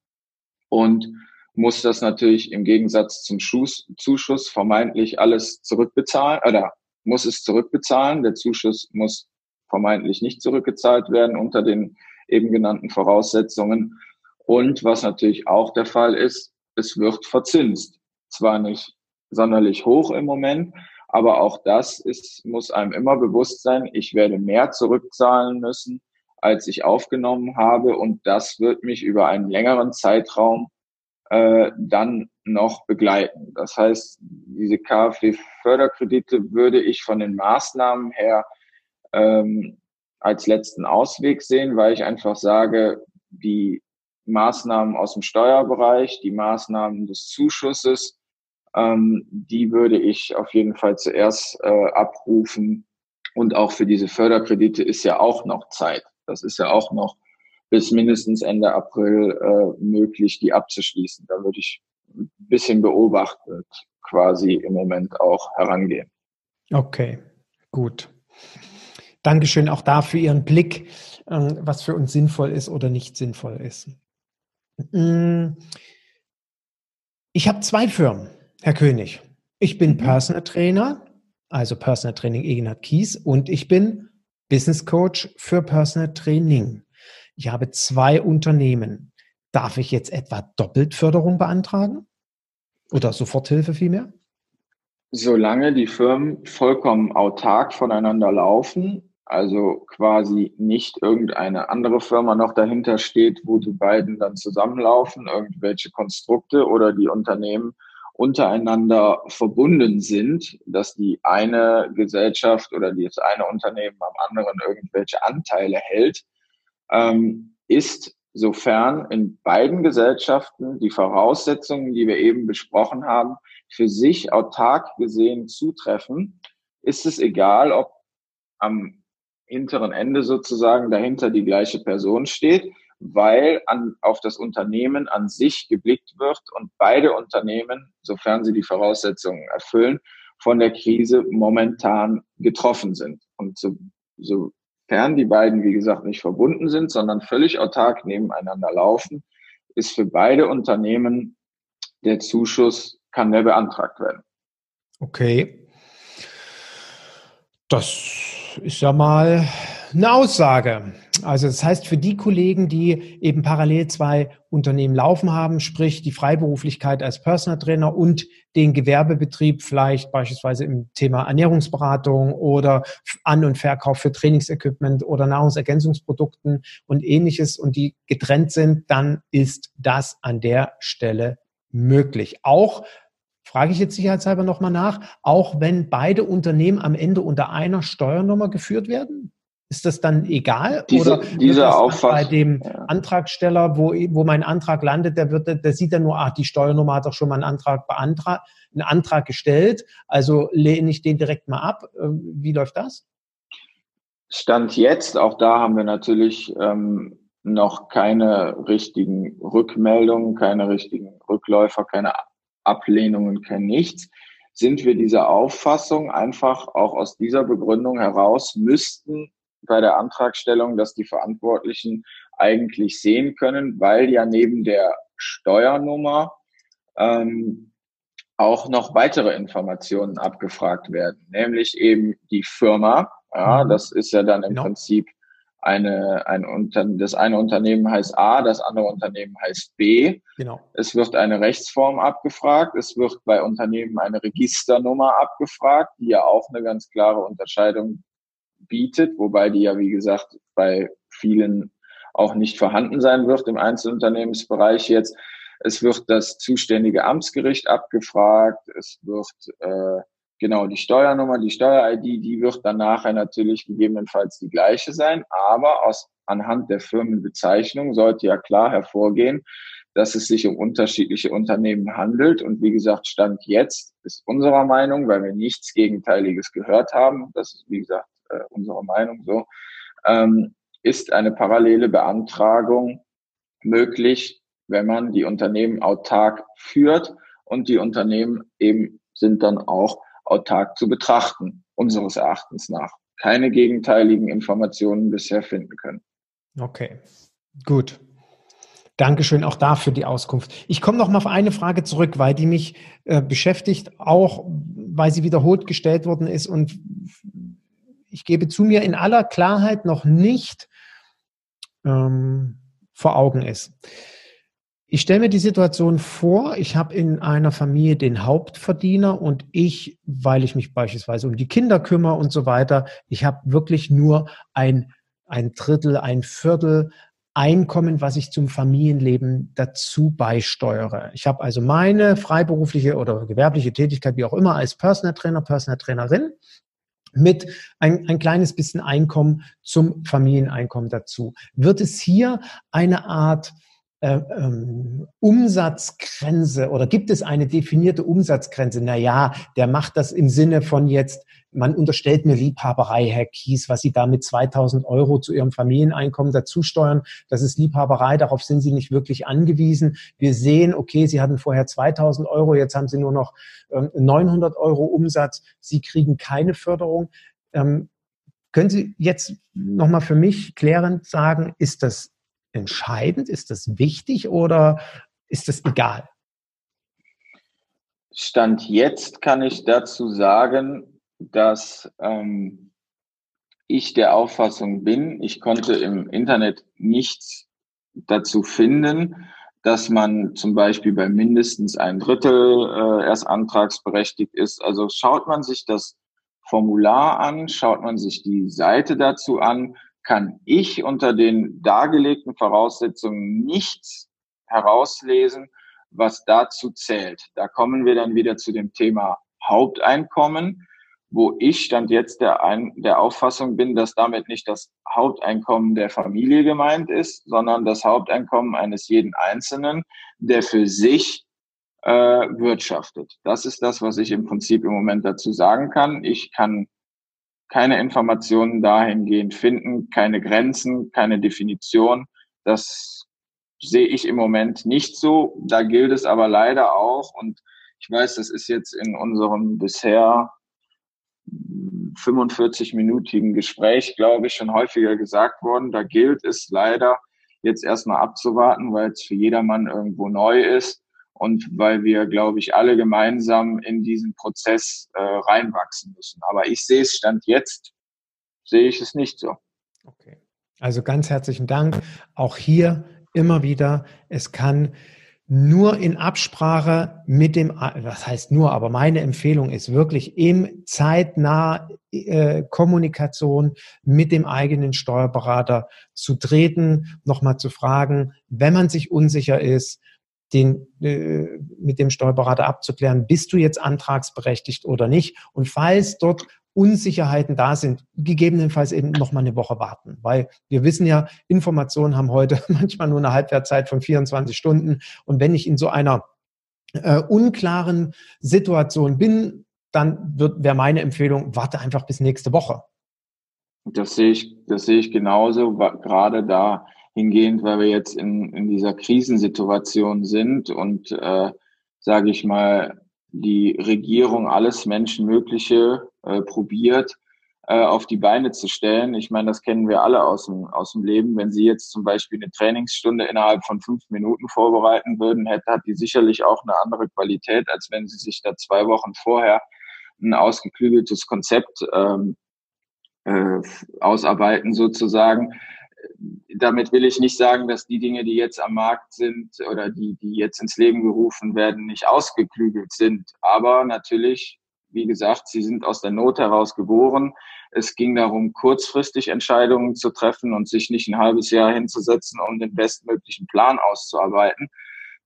und muss das natürlich im Gegensatz zum Schuss, Zuschuss vermeintlich alles zurückbezahlen oder muss es zurückbezahlen. Der Zuschuss muss vermeintlich nicht zurückgezahlt werden unter den eben genannten Voraussetzungen. Und was natürlich auch der Fall ist, es wird verzinst. Zwar nicht sonderlich hoch im Moment, aber auch das ist, muss einem immer bewusst sein. Ich werde mehr zurückzahlen müssen, als ich aufgenommen habe. Und das wird mich über einen längeren Zeitraum äh, dann noch begleiten. Das heißt, diese KfW-Förderkredite würde ich von den Maßnahmen her ähm, als letzten Ausweg sehen, weil ich einfach sage, die Maßnahmen aus dem Steuerbereich, die Maßnahmen des Zuschusses, ähm, die würde ich auf jeden Fall zuerst äh, abrufen. Und auch für diese Förderkredite ist ja auch noch Zeit. Das ist ja auch noch bis mindestens Ende April äh, möglich, die abzuschließen. Da würde ich ein bisschen beobachtet quasi im Moment auch herangehen. Okay, gut. Dankeschön auch da für Ihren Blick, ähm, was für uns sinnvoll ist oder nicht sinnvoll ist. Mm. Ich habe zwei Firmen, Herr König. Ich bin mhm. Personal Trainer, also Personal Training Ignat Kies und ich bin Business Coach für Personal Training. Ich habe zwei Unternehmen. Darf ich jetzt etwa Doppeltförderung beantragen? Oder Soforthilfe vielmehr? Solange die Firmen vollkommen autark voneinander laufen, also quasi nicht irgendeine andere Firma noch dahinter steht, wo die beiden dann zusammenlaufen, irgendwelche Konstrukte oder die Unternehmen untereinander verbunden sind, dass die eine Gesellschaft oder das eine Unternehmen am anderen irgendwelche Anteile hält, ähm, ist, sofern in beiden Gesellschaften die Voraussetzungen, die wir eben besprochen haben, für sich autark gesehen zutreffen, ist es egal, ob am hinteren Ende sozusagen dahinter die gleiche Person steht weil an, auf das Unternehmen an sich geblickt wird und beide Unternehmen, sofern sie die Voraussetzungen erfüllen, von der Krise momentan getroffen sind. Und so, sofern die beiden, wie gesagt, nicht verbunden sind, sondern völlig autark nebeneinander laufen, ist für beide Unternehmen der Zuschuss, kann der beantragt werden. Okay. Das ist ja mal eine Aussage. Also das heißt, für die Kollegen, die eben parallel zwei Unternehmen laufen haben, sprich die Freiberuflichkeit als Personal Trainer und den Gewerbebetrieb vielleicht beispielsweise im Thema Ernährungsberatung oder An- und Verkauf für Trainingsequipment oder Nahrungsergänzungsprodukten und ähnliches und die getrennt sind, dann ist das an der Stelle möglich. Auch frage ich jetzt sicherheitshalber nochmal nach, auch wenn beide Unternehmen am Ende unter einer Steuernummer geführt werden? Ist das dann egal? Diese, oder diese Auffassung, bei dem ja. Antragsteller, wo, wo mein Antrag landet, der wird, der sieht dann nur, ach, die Steuernummer hat doch schon mal einen Antrag beantragt, einen Antrag gestellt, also lehne ich den direkt mal ab. Ähm, wie läuft das? Stand jetzt, auch da haben wir natürlich ähm, noch keine richtigen Rückmeldungen, keine richtigen Rückläufer, keine Ablehnungen, kein nichts sind wir dieser Auffassung einfach auch aus dieser Begründung heraus müssten bei der Antragstellung, dass die Verantwortlichen eigentlich sehen können, weil ja neben der Steuernummer ähm, auch noch weitere Informationen abgefragt werden, nämlich eben die Firma, Ja, mhm. das ist ja dann im genau. Prinzip eine, ein Unternehmen, das eine Unternehmen heißt A, das andere Unternehmen heißt B. Genau. Es wird eine Rechtsform abgefragt, es wird bei Unternehmen eine Registernummer abgefragt, die ja auch eine ganz klare Unterscheidung bietet, wobei die ja, wie gesagt, bei vielen auch nicht vorhanden sein wird im Einzelunternehmensbereich jetzt. Es wird das zuständige Amtsgericht abgefragt, es wird äh, Genau, die Steuernummer, die Steuer-ID, die wird dann nachher natürlich gegebenenfalls die gleiche sein, aber aus, anhand der Firmenbezeichnung sollte ja klar hervorgehen, dass es sich um unterschiedliche Unternehmen handelt. Und wie gesagt, Stand jetzt ist unserer Meinung, weil wir nichts Gegenteiliges gehört haben, das ist wie gesagt äh, unsere Meinung so, ähm, ist eine parallele Beantragung möglich, wenn man die Unternehmen autark führt und die Unternehmen eben sind dann auch autark zu betrachten, unseres Erachtens nach. Keine gegenteiligen Informationen bisher finden können. Okay, gut. Dankeschön auch dafür die Auskunft. Ich komme noch mal auf eine Frage zurück, weil die mich äh, beschäftigt, auch weil sie wiederholt gestellt worden ist und ich gebe zu mir in aller Klarheit noch nicht ähm, vor Augen ist. Ich stelle mir die Situation vor, ich habe in einer Familie den Hauptverdiener und ich, weil ich mich beispielsweise um die Kinder kümmere und so weiter, ich habe wirklich nur ein, ein Drittel, ein Viertel Einkommen, was ich zum Familienleben dazu beisteuere. Ich habe also meine freiberufliche oder gewerbliche Tätigkeit, wie auch immer, als Personal Trainer, Personal Trainerin mit ein, ein kleines bisschen Einkommen zum Familieneinkommen dazu. Wird es hier eine Art äh, ähm, Umsatzgrenze oder gibt es eine definierte Umsatzgrenze? Naja, der macht das im Sinne von jetzt, man unterstellt mir Liebhaberei, Herr Kies, was Sie da mit 2000 Euro zu Ihrem Familieneinkommen dazu steuern. Das ist Liebhaberei, darauf sind Sie nicht wirklich angewiesen. Wir sehen, okay, Sie hatten vorher 2000 Euro, jetzt haben Sie nur noch ähm, 900 Euro Umsatz. Sie kriegen keine Förderung. Ähm, können Sie jetzt nochmal für mich klärend sagen, ist das entscheidend? Ist das wichtig oder ist das egal? Stand jetzt kann ich dazu sagen, dass ähm, ich der Auffassung bin, ich konnte im Internet nichts dazu finden, dass man zum Beispiel bei mindestens ein Drittel äh, erst antragsberechtigt ist. Also schaut man sich das Formular an, schaut man sich die Seite dazu an, kann ich unter den dargelegten Voraussetzungen nichts herauslesen, was dazu zählt. Da kommen wir dann wieder zu dem Thema Haupteinkommen, wo ich stand jetzt der, Ein der Auffassung bin, dass damit nicht das Haupteinkommen der Familie gemeint ist, sondern das Haupteinkommen eines jeden Einzelnen, der für sich äh, wirtschaftet. Das ist das, was ich im Prinzip im Moment dazu sagen kann. Ich kann keine Informationen dahingehend finden, keine Grenzen, keine Definition. Das sehe ich im Moment nicht so. Da gilt es aber leider auch, und ich weiß, das ist jetzt in unserem bisher 45-minütigen Gespräch, glaube ich, schon häufiger gesagt worden. Da gilt es leider jetzt erstmal abzuwarten, weil es für jedermann irgendwo neu ist und weil wir, glaube ich, alle gemeinsam in diesen Prozess äh, reinwachsen müssen. Aber ich sehe es Stand jetzt, sehe ich es nicht so. Okay. Also ganz herzlichen Dank. Auch hier immer wieder, es kann nur in Absprache mit dem, was heißt nur, aber meine Empfehlung ist wirklich im zeitnah äh, Kommunikation mit dem eigenen Steuerberater zu treten, nochmal zu fragen, wenn man sich unsicher ist, den, äh, mit dem Steuerberater abzuklären, bist du jetzt antragsberechtigt oder nicht? Und falls dort Unsicherheiten da sind, gegebenenfalls eben noch mal eine Woche warten, weil wir wissen ja, Informationen haben heute manchmal nur eine Halbwertzeit von 24 Stunden. Und wenn ich in so einer äh, unklaren Situation bin, dann wäre meine Empfehlung, warte einfach bis nächste Woche. Das sehe ich, das sehe ich genauso, gerade da hingehend, weil wir jetzt in, in dieser Krisensituation sind und, äh, sage ich mal, die Regierung alles Menschenmögliche äh, probiert, äh, auf die Beine zu stellen. Ich meine, das kennen wir alle aus dem, aus dem Leben. Wenn Sie jetzt zum Beispiel eine Trainingsstunde innerhalb von fünf Minuten vorbereiten würden, hätte, hat die sicherlich auch eine andere Qualität, als wenn Sie sich da zwei Wochen vorher ein ausgeklügeltes Konzept ähm, äh, ausarbeiten sozusagen. Damit will ich nicht sagen, dass die Dinge, die jetzt am Markt sind oder die, die jetzt ins Leben gerufen werden, nicht ausgeklügelt sind. Aber natürlich, wie gesagt, sie sind aus der Not heraus geboren. Es ging darum, kurzfristig Entscheidungen zu treffen und sich nicht ein halbes Jahr hinzusetzen, um den bestmöglichen Plan auszuarbeiten.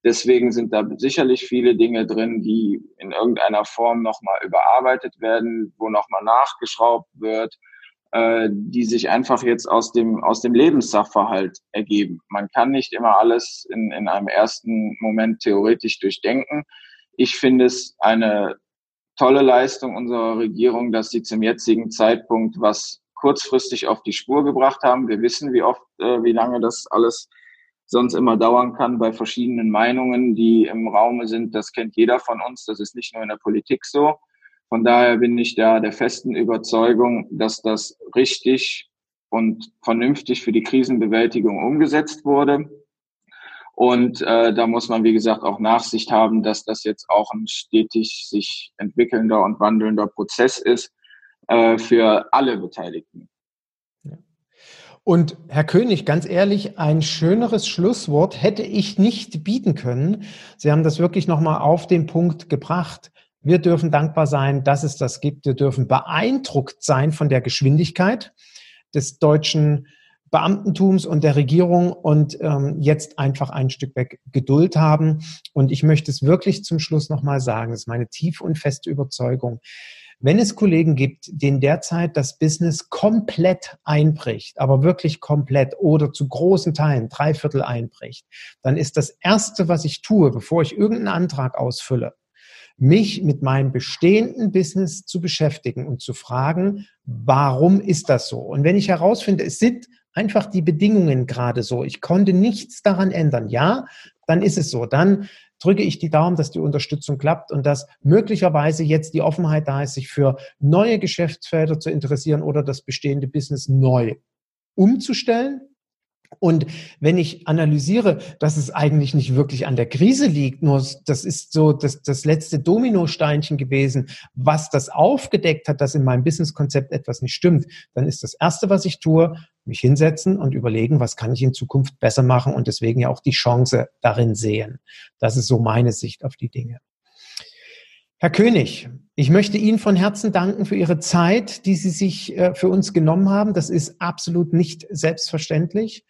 Deswegen sind da sicherlich viele Dinge drin, die in irgendeiner Form nochmal überarbeitet werden, wo nochmal nachgeschraubt wird, äh, die sich einfach jetzt aus dem, aus dem Lebenssachverhalt ergeben. Man kann nicht immer alles in, in einem ersten Moment theoretisch durchdenken. Ich finde es eine tolle Leistung unserer Regierung, dass sie zum jetzigen Zeitpunkt was kurzfristig auf die Spur gebracht haben. Wir wissen, wie oft, äh, wie lange das alles sonst immer dauern kann bei verschiedenen Meinungen, die im Raume sind. Das kennt jeder von uns. Das ist nicht nur in der Politik so. Von daher bin ich da der festen Überzeugung, dass das richtig und vernünftig für die Krisenbewältigung umgesetzt wurde. Und äh, da muss man, wie gesagt, auch Nachsicht haben, dass das jetzt auch ein stetig sich entwickelnder und wandelnder Prozess ist äh, für alle Beteiligten. Und Herr König, ganz ehrlich, ein schöneres Schlusswort hätte ich nicht bieten können. Sie haben das wirklich nochmal auf den Punkt gebracht. Wir dürfen dankbar sein, dass es das gibt. Wir dürfen beeindruckt sein von der Geschwindigkeit des deutschen Beamtentums und der Regierung und ähm, jetzt einfach ein Stück weg Geduld haben. Und ich möchte es wirklich zum Schluss nochmal sagen, das ist meine tiefe und feste Überzeugung. Wenn es Kollegen gibt, denen derzeit das Business komplett einbricht, aber wirklich komplett oder zu großen Teilen, drei Viertel einbricht, dann ist das Erste, was ich tue, bevor ich irgendeinen Antrag ausfülle, mich mit meinem bestehenden Business zu beschäftigen und zu fragen, warum ist das so? Und wenn ich herausfinde, es sind einfach die Bedingungen gerade so, ich konnte nichts daran ändern, ja, dann ist es so. Dann drücke ich die Daumen, dass die Unterstützung klappt und dass möglicherweise jetzt die Offenheit da ist, sich für neue Geschäftsfelder zu interessieren oder das bestehende Business neu umzustellen und wenn ich analysiere, dass es eigentlich nicht wirklich an der Krise liegt, nur das ist so das, das letzte Dominosteinchen gewesen, was das aufgedeckt hat, dass in meinem Businesskonzept etwas nicht stimmt, dann ist das Erste, was ich tue, mich hinsetzen und überlegen, was kann ich in Zukunft besser machen und deswegen ja auch die Chance darin sehen. Das ist so meine Sicht auf die Dinge. Herr König, ich möchte Ihnen von Herzen danken für Ihre Zeit, die Sie sich äh, für uns genommen haben. Das ist absolut nicht selbstverständlich.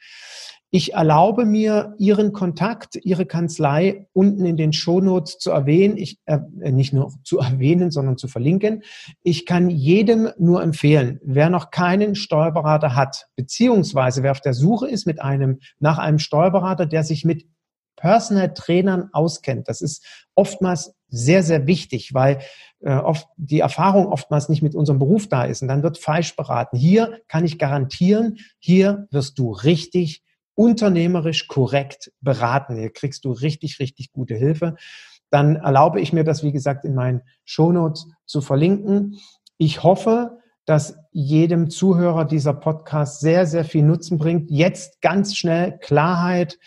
Ich erlaube mir, Ihren Kontakt, Ihre Kanzlei unten in den Shownotes zu erwähnen. Ich, äh, nicht nur zu erwähnen, sondern zu verlinken. Ich kann jedem nur empfehlen, wer noch keinen Steuerberater hat, beziehungsweise wer auf der Suche ist mit einem, nach einem Steuerberater, der sich mit Personal Trainern auskennt. Das ist oftmals sehr, sehr wichtig, weil äh, oft die Erfahrung oftmals nicht mit unserem Beruf da ist und dann wird falsch beraten. Hier kann ich garantieren, hier wirst du richtig unternehmerisch korrekt beraten. Hier kriegst du richtig, richtig gute Hilfe. Dann erlaube ich mir das, wie gesagt, in meinen Shownotes zu verlinken. Ich hoffe, dass jedem Zuhörer dieser Podcast sehr, sehr viel Nutzen bringt. Jetzt ganz schnell Klarheit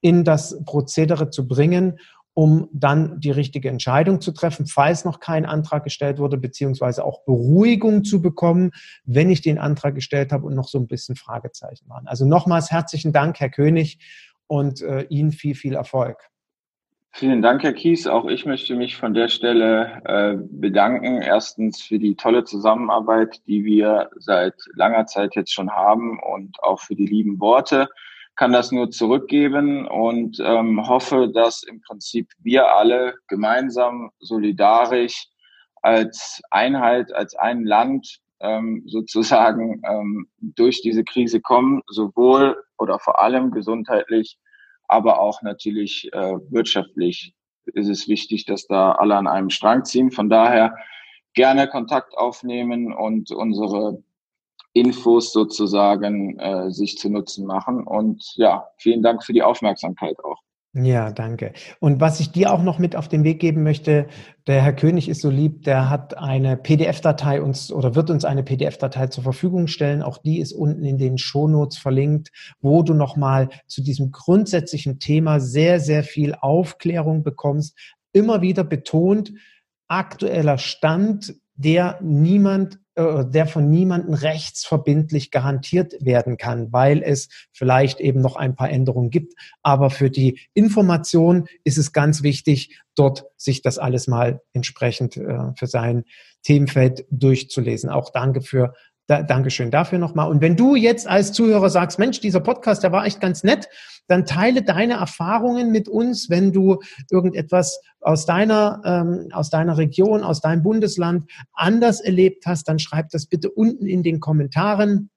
in das Prozedere zu bringen um dann die richtige Entscheidung zu treffen, falls noch kein Antrag gestellt wurde, beziehungsweise auch Beruhigung zu bekommen, wenn ich den Antrag gestellt habe und noch so ein bisschen Fragezeichen waren. Also nochmals herzlichen Dank, Herr König, und äh, Ihnen viel, viel Erfolg. Vielen Dank, Herr Kies. Auch ich möchte mich von der Stelle äh, bedanken. Erstens für die tolle Zusammenarbeit, die wir seit langer Zeit jetzt schon haben und auch für die lieben Worte kann das nur zurückgeben und ähm, hoffe, dass im Prinzip wir alle gemeinsam solidarisch als Einheit, als ein Land ähm, sozusagen ähm, durch diese Krise kommen, sowohl oder vor allem gesundheitlich, aber auch natürlich äh, wirtschaftlich ist es wichtig, dass da alle an einem Strang ziehen. Von daher gerne Kontakt aufnehmen und unsere Infos sozusagen äh, sich zu Nutzen machen. Und ja, vielen Dank für die Aufmerksamkeit auch. Ja, danke. Und was ich dir auch noch mit auf den Weg geben möchte, der Herr König ist so lieb, der hat eine PDF-Datei uns oder wird uns eine PDF-Datei zur Verfügung stellen. Auch die ist unten in den Shownotes verlinkt, wo du nochmal zu diesem grundsätzlichen Thema sehr, sehr viel Aufklärung bekommst. Immer wieder betont, aktueller Stand, der niemand der von niemandem rechtsverbindlich garantiert werden kann, weil es vielleicht eben noch ein paar Änderungen gibt. Aber für die Information ist es ganz wichtig, dort sich das alles mal entsprechend äh, für sein Themenfeld durchzulesen. Auch danke für da, Dankeschön dafür nochmal. Und wenn du jetzt als Zuhörer sagst, Mensch, dieser Podcast, der war echt ganz nett, dann teile deine Erfahrungen mit uns, wenn du irgendetwas aus deiner, ähm, aus deiner Region, aus deinem Bundesland anders erlebt hast, dann schreib das bitte unten in den Kommentaren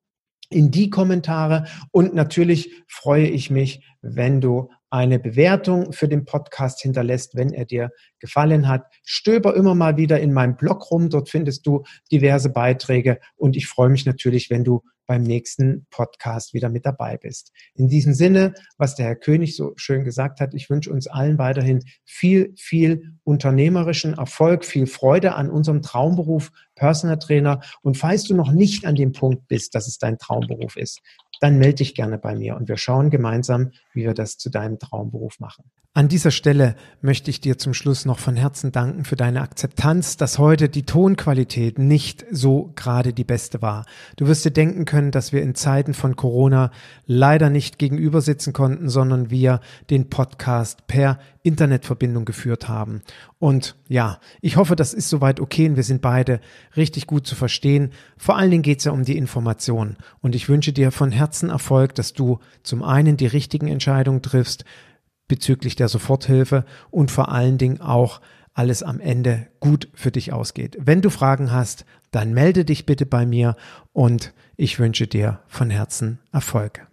in die Kommentare. Und natürlich freue ich mich, wenn du eine Bewertung für den Podcast hinterlässt, wenn er dir gefallen hat. Stöber immer mal wieder in meinem Blog rum. Dort findest du diverse Beiträge. Und ich freue mich natürlich, wenn du beim nächsten Podcast wieder mit dabei bist. In diesem Sinne, was der Herr König so schön gesagt hat, ich wünsche uns allen weiterhin viel, viel unternehmerischen Erfolg, viel Freude an unserem Traumberuf Personal Trainer. Und falls du noch nicht an dem Punkt bist, dass es dein Traumberuf ist, dann melde dich gerne bei mir und wir schauen gemeinsam, wie wir das zu deinem Traumberuf machen. An dieser Stelle möchte ich dir zum Schluss noch von Herzen danken für deine Akzeptanz, dass heute die Tonqualität nicht so gerade die beste war. Du wirst dir denken können, dass wir in Zeiten von Corona leider nicht gegenüber sitzen konnten, sondern wir den Podcast per Internetverbindung geführt haben. Und ja, ich hoffe, das ist soweit okay und wir sind beide richtig gut zu verstehen. Vor allen Dingen geht es ja um die Information. Und ich wünsche dir von Herzen Erfolg, dass du zum einen die richtigen Entscheidungen triffst, bezüglich der Soforthilfe und vor allen Dingen auch alles am Ende gut für dich ausgeht. Wenn du Fragen hast, dann melde dich bitte bei mir und ich wünsche dir von Herzen Erfolg.